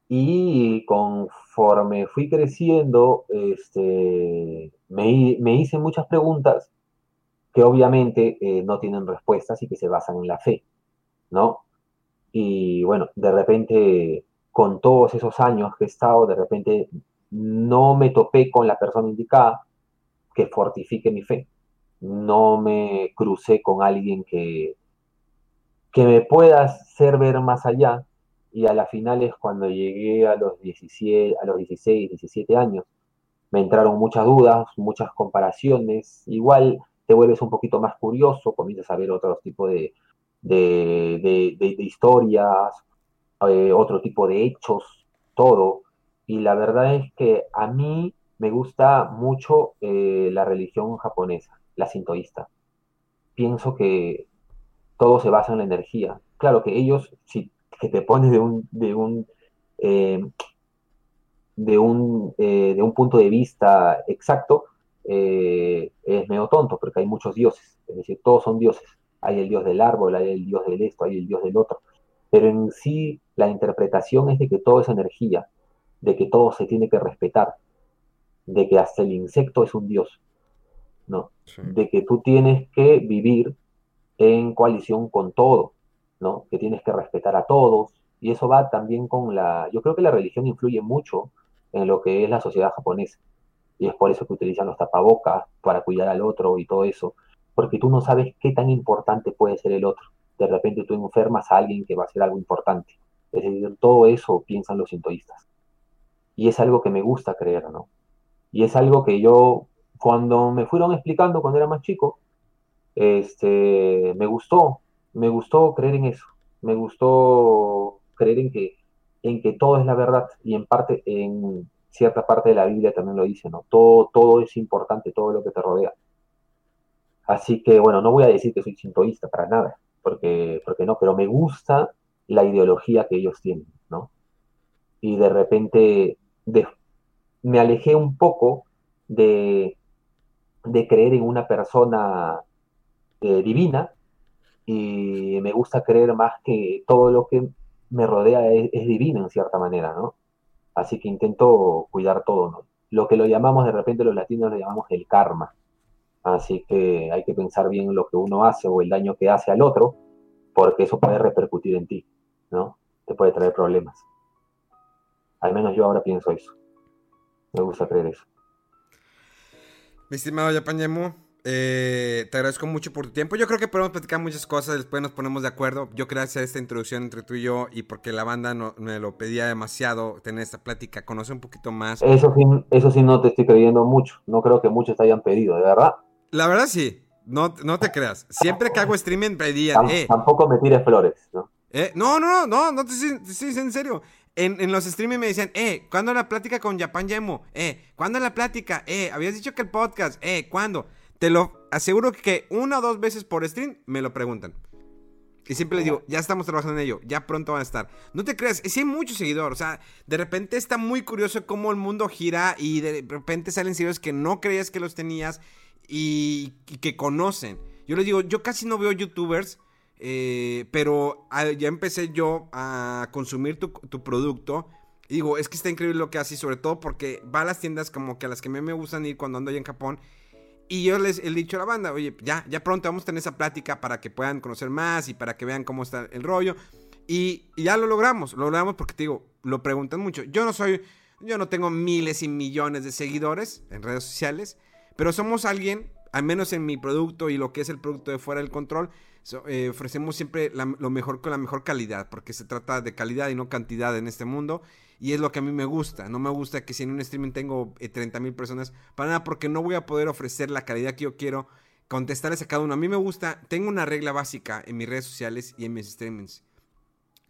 Y conforme fui creciendo, este, me, me hice muchas preguntas que obviamente eh, no tienen respuestas y que se basan en la fe, ¿no? Y bueno, de repente, con todos esos años que he estado, de repente no me topé con la persona indicada que fortifique mi fe. No me crucé con alguien que, que me pueda hacer ver más allá. Y a las finales, cuando llegué a los, 17, a los 16, 17 años, me entraron muchas dudas, muchas comparaciones. Igual te vuelves un poquito más curioso, comienzas a ver otros tipos de, de, historias, eh, otro tipo de hechos, todo. Y la verdad es que a mí me gusta mucho eh, la religión japonesa, la sintoísta. Pienso que todo se basa en la energía. Claro que ellos, si que te pones de un, de un, eh, de, un de un punto de vista exacto, es medio tonto, porque hay muchos dioses, es decir, todos son dioses hay el dios del árbol, hay el dios del esto, hay el dios del otro. Pero en sí la interpretación es de que todo es energía, de que todo se tiene que respetar, de que hasta el insecto es un dios, ¿no? De que tú tienes que vivir en coalición con todo, ¿no? Que tienes que respetar a todos. Y eso va también con la... Yo creo que la religión influye mucho en lo que es la sociedad japonesa. Y es por eso que utilizan los tapabocas para cuidar al otro y todo eso porque tú no sabes qué tan importante puede ser el otro. De repente tú enfermas a alguien que va a ser algo importante. Es decir, todo eso piensan los sintoístas. Y es algo que me gusta creer, ¿no? Y es algo que yo, cuando me fueron explicando cuando era más chico, este, me gustó, me gustó creer en eso. Me gustó creer en que, en que todo es la verdad y en parte, en cierta parte de la Biblia también lo dice, ¿no? Todo, todo es importante, todo lo que te rodea. Así que, bueno, no voy a decir que soy sintoísta para nada, porque, porque no, pero me gusta la ideología que ellos tienen, ¿no? Y de repente me alejé un poco de, de creer en una persona eh, divina y me gusta creer más que todo lo que me rodea es, es, divino en cierta manera, ¿no? Así que intento cuidar todo, ¿no? Lo que lo llamamos de repente los latinos lo llamamos el karma, Así que hay que pensar bien lo que uno hace o el daño que hace al otro, porque eso puede repercutir en ti, ¿no? Te puede traer problemas. Al menos yo ahora pienso eso. Me gusta creer eso. Mi estimado Yapañemu, eh, te agradezco mucho por tu tiempo. Yo creo que podemos platicar muchas cosas, después nos ponemos de acuerdo. Yo quería hacer esta introducción entre tú y yo y porque la banda no, me lo pedía demasiado tener esta plática, conocer un poquito más. Eso sí, eso sí no te estoy creyendo mucho. No creo que muchos te hayan pedido, de verdad. La verdad sí, no, no te creas. Siempre que hago streaming pedían, eh. Tampoco me tires flores, ¿no? Eh, no, no, no, no, no te estoy en serio. En, en, los streaming me decían, eh, ¿cuándo la plática con Japan Yemo? Eh, ¿cuándo la plática? Eh, habías dicho que el podcast, eh, ¿cuándo? Te lo aseguro que una o dos veces por stream me lo preguntan. Y siempre les digo, ya estamos trabajando en ello, ya pronto van a estar. No te creas, sí hay muchos seguidores, o sea, de repente está muy curioso cómo el mundo gira y de repente salen seguidores que no creías que los tenías y, que conocen. Yo les digo, yo casi no veo youtubers, eh, pero ya empecé yo a consumir tu, producto. Y digo, es que está increíble lo que haces, sobre todo porque va a las tiendas como que a las que a mí me gustan ir cuando ando allá en Japón. Y yo les he dicho a la banda, oye, ya, ya pronto vamos a tener esa plática para que puedan conocer más y para que vean cómo está el rollo. Y ya lo logramos, lo logramos porque te digo, lo preguntan mucho. Yo no soy, yo no tengo miles y millones de seguidores en redes sociales. Pero somos alguien, al menos en mi producto y lo que es el producto de fuera del control, eh, ofrecemos siempre lo mejor con la mejor calidad, porque se trata de calidad y no cantidad en este mundo. Y es lo que a mí me gusta. No me gusta que si en un streaming tengo 30 eh, mil personas, para nada, porque no voy a poder ofrecer la calidad que yo quiero contestarles a cada uno. A mí me gusta, tengo una regla básica en mis redes sociales y en mis streamings.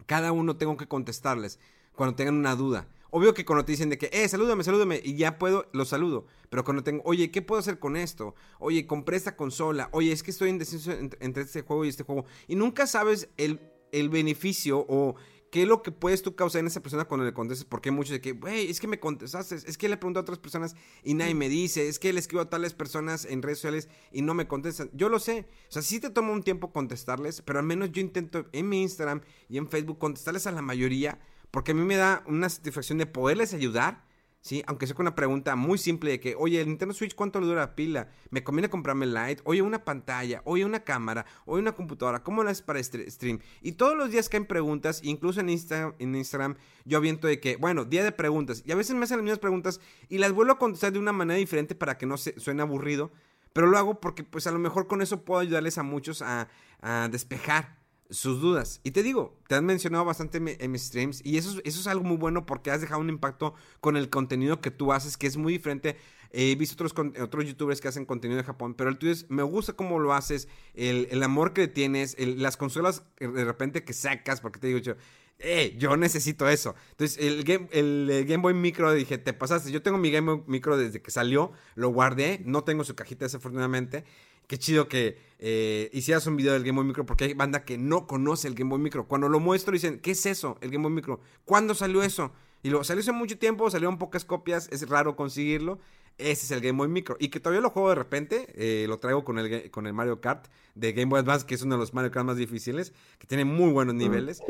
Cada uno tengo que contestarles cuando tengan una duda. Obvio que cuando te dicen de que, eh, salúdame, salúdame, y ya puedo, lo saludo. Pero cuando tengo, oye, ¿qué puedo hacer con esto? Oye, compré esta consola. Oye, es que estoy indeciso entre este juego y este juego. Y nunca sabes el, el beneficio o qué es lo que puedes tú causar en esa persona cuando le contestes. Porque hay muchos de que, güey, es que me contestaste, es que le pregunto a otras personas y nadie me dice, es que le escribo a tales personas en redes sociales y no me contestan. Yo lo sé. O sea, sí te toma un tiempo contestarles, pero al menos yo intento en mi Instagram y en Facebook contestarles a la mayoría porque a mí me da una satisfacción de poderles ayudar, ¿sí? Aunque sea con una pregunta muy simple de que, oye, el Nintendo Switch, ¿cuánto le dura la pila? ¿Me conviene comprarme el Lite? Oye, una pantalla, oye, una cámara, oye, una computadora, ¿cómo lo haces para stream? Y todos los días caen preguntas, incluso en, en Instagram yo aviento de que, bueno, día de preguntas, y a veces me hacen las mismas preguntas y las vuelvo a contestar de una manera diferente para que no se suene aburrido, pero lo hago porque pues a lo mejor con eso puedo ayudarles a muchos a, a despejar sus dudas. Y te digo, te han mencionado bastante en mis streams y eso, eso es algo muy bueno porque has dejado un impacto con el contenido que tú haces, que es muy diferente. He visto otros, otros youtubers que hacen contenido de Japón, pero el tuyo es, me gusta cómo lo haces, el, amor que tienes, las consolas de repente que sacas, porque te digo yo, eh, yo necesito eso. Entonces, el Game, el, Game Boy Micro, dije, te pasaste. Yo tengo mi Game Boy Micro desde que salió, lo guardé, no tengo su cajita desafortunadamente qué chido que eh, hicieras un video del Game Boy Micro porque hay banda que no conoce el Game Boy Micro. Cuando lo muestro dicen, ¿qué es eso? El Game Boy Micro. ¿Cuándo salió eso? Y lo salió hace mucho tiempo, salieron pocas copias, es raro conseguirlo. Ese es el Game Boy Micro. Y que todavía lo juego de repente, eh, lo traigo con el, con el Mario Kart de Game Boy Advance, que es uno de los Mario Kart más difíciles, que tiene muy buenos mm, niveles.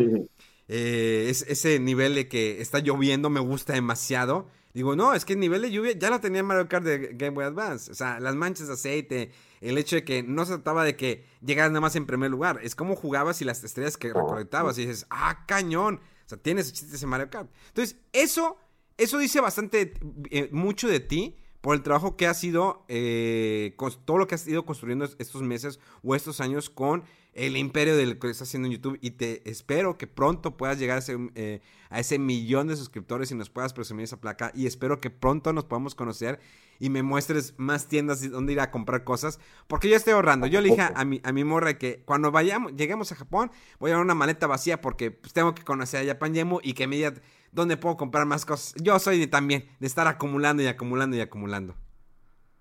Eh, es, ese nivel de que está lloviendo me gusta demasiado. Digo, no, es que el nivel de lluvia ya lo tenía Mario Kart de Game Boy Advance. O sea, las manchas de aceite, el hecho de que no se trataba de que llegaras nada más en primer lugar, es como jugabas y las estrellas que recolectabas y dices, ah, cañón. O sea, tienes chistes en Mario Kart. Entonces, eso, eso dice bastante, eh, mucho de ti por el trabajo que has sido, eh, todo lo que has ido construyendo estos meses o estos años con el imperio del que estás haciendo en YouTube. Y te espero que pronto puedas llegar a ese, eh, a ese millón de suscriptores y nos puedas presumir esa placa. Y espero que pronto nos podamos conocer y me muestres más tiendas donde ir a comprar cosas. Porque yo estoy ahorrando. Yo le dije a mi, a mi morra que cuando vayamos, lleguemos a Japón voy a dar una maleta vacía porque pues, tengo que conocer a Japan Yemu y que me diga dónde puedo comprar más cosas. Yo soy de, también de estar acumulando y acumulando y acumulando.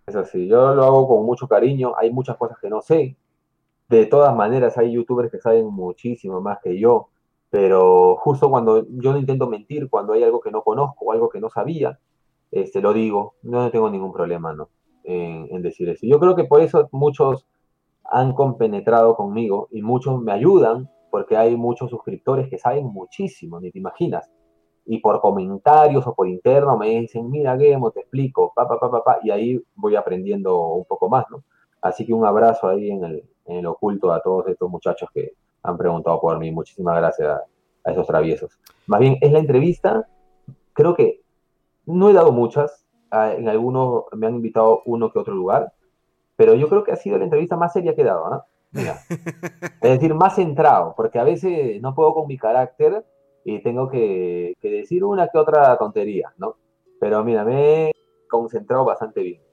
Es así, yo lo hago con mucho cariño, hay muchas cosas que no sé, de todas maneras, hay youtubers que saben muchísimo más que yo, pero justo cuando yo no intento mentir, cuando hay algo que no conozco o algo que no sabía, este, lo digo, no tengo ningún problema ¿no? en, decir eso. Yo creo que por eso muchos han compenetrado conmigo y muchos me ayudan, porque hay muchos suscriptores que saben muchísimo, ni te imaginas. Y por comentarios o por interno me dicen, mira, Gemo, te explico, pa, pa, pa, pa, y ahí voy aprendiendo un poco más, ¿no? Así que un abrazo ahí en el, en el oculto a todos estos muchachos que han preguntado por mí. Muchísimas gracias a, esos traviesos. Más bien, es la entrevista, creo que no he dado muchas, en algunos me han invitado uno que otro lugar, pero yo creo que ha sido la entrevista más seria que he dado, ¿no? Mira. [LAUGHS] Es decir, más centrado, porque a veces no puedo con mi carácter y tengo que, que decir una que otra tontería, ¿no? Pero mira, me he concentrado bastante bien.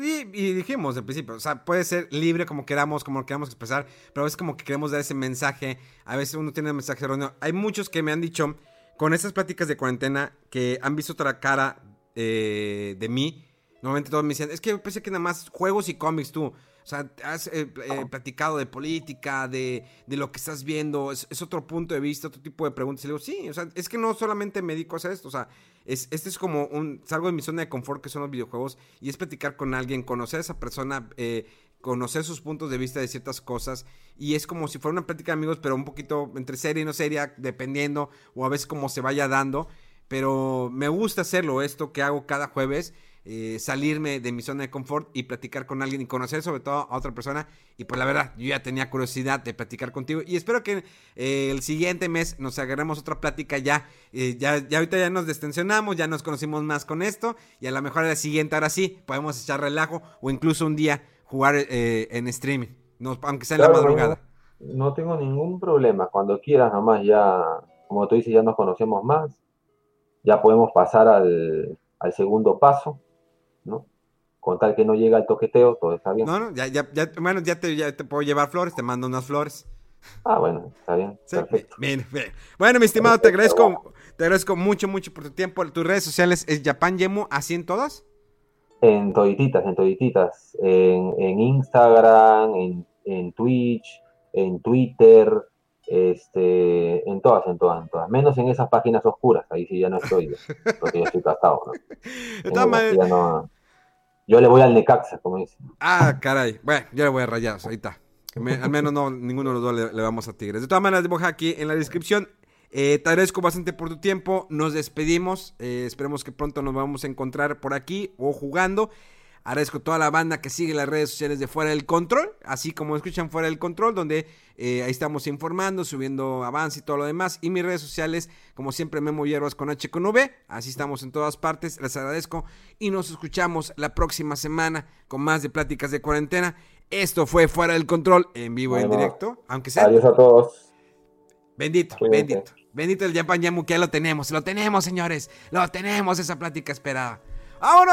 Y, dijimos al principio, o sea, puede ser libre como queramos, como queramos expresar, pero a veces como que queremos dar ese mensaje, a veces uno tiene un mensaje erróneo. Hay muchos que me han dicho con esas pláticas de cuarentena que han visto otra cara eh, de mí. Normalmente todos me dicen, es que pensé que nada más juegos y cómics tú. O sea, has eh, eh, platicado de política, de, de, lo que estás viendo, es, otro punto de vista, otro tipo de preguntas. Y le digo, sí, o sea, es que no solamente me dedico a hacer esto, o sea, es, este es como un, salgo de mi zona de confort que son los videojuegos y es platicar con alguien, conocer a esa persona, eh, conocer sus puntos de vista de ciertas cosas y es como si fuera una plática de amigos, pero un poquito entre seria y no seria, dependiendo o a veces como se vaya dando. Pero me gusta hacerlo, esto que hago cada jueves eh, salirme de mi zona de confort y platicar con alguien y conocer sobre todo a otra persona. Y pues la verdad, yo ya tenía curiosidad de platicar contigo y espero que eh, el siguiente mes nos agarremos otra plática ya. Eh, ya. Ya ahorita ya nos destensionamos, ya nos conocimos más con esto y a lo mejor el siguiente ahora sí podemos echar relajo o incluso un día jugar eh, en streaming, no, aunque sea en la madrugada. No, tengo ningún problema. Cuando quieras, nomás ya, como tú dices, ya nos conocemos más. Ya podemos pasar al, al segundo paso. Con tal que no llega el toqueteo, todo está bien. No, no, ya, ya, ya bueno, ya te, ya te puedo llevar flores, te mando unas flores. Ah, bueno, está bien. perfecto. Bien, bien. Bueno, mi estimado, te agradezco, te agradezco mucho, mucho por tu tiempo. Tus redes sociales es Japan Yemo, ¿así en todas? En todititas, en todititas. En, en Instagram, en, en Twitch, en Twitter, este, en todas, en todas, en todas. Menos en esas páginas oscuras, ahí sí ya no estoy, [LAUGHS] porque ya estoy casado, ¿no? Yo le voy al Necaxa, como dicen. Ah, caray. Bueno, yo le voy a Rayados, ahí está. al menos no, ninguno de los dos le, vamos a Tigres. De todas maneras, dejo aquí en la descripción. Eh, te agradezco bastante por tu tiempo. Nos despedimos. Eh, esperemos que pronto nos vamos a encontrar por aquí o jugando. Agradezco a toda la banda que sigue las redes sociales de Fuera del Control, así como escuchan Fuera del Control, donde eh, ahí estamos informando, subiendo avance y todo lo demás. Y mis redes sociales, como siempre, Memo Hierbas con H con V. Así estamos en todas partes. Les agradezco y nos escuchamos la próxima semana con más de pláticas de cuarentena. Esto fue Fuera del Control en vivo y en directo, aunque sea. Adiós a todos. Bendito, bendito. Bendito el Japan Yamu, que ya lo tenemos. Lo tenemos, señores. Lo tenemos, esa plática esperada. ¡Ahora!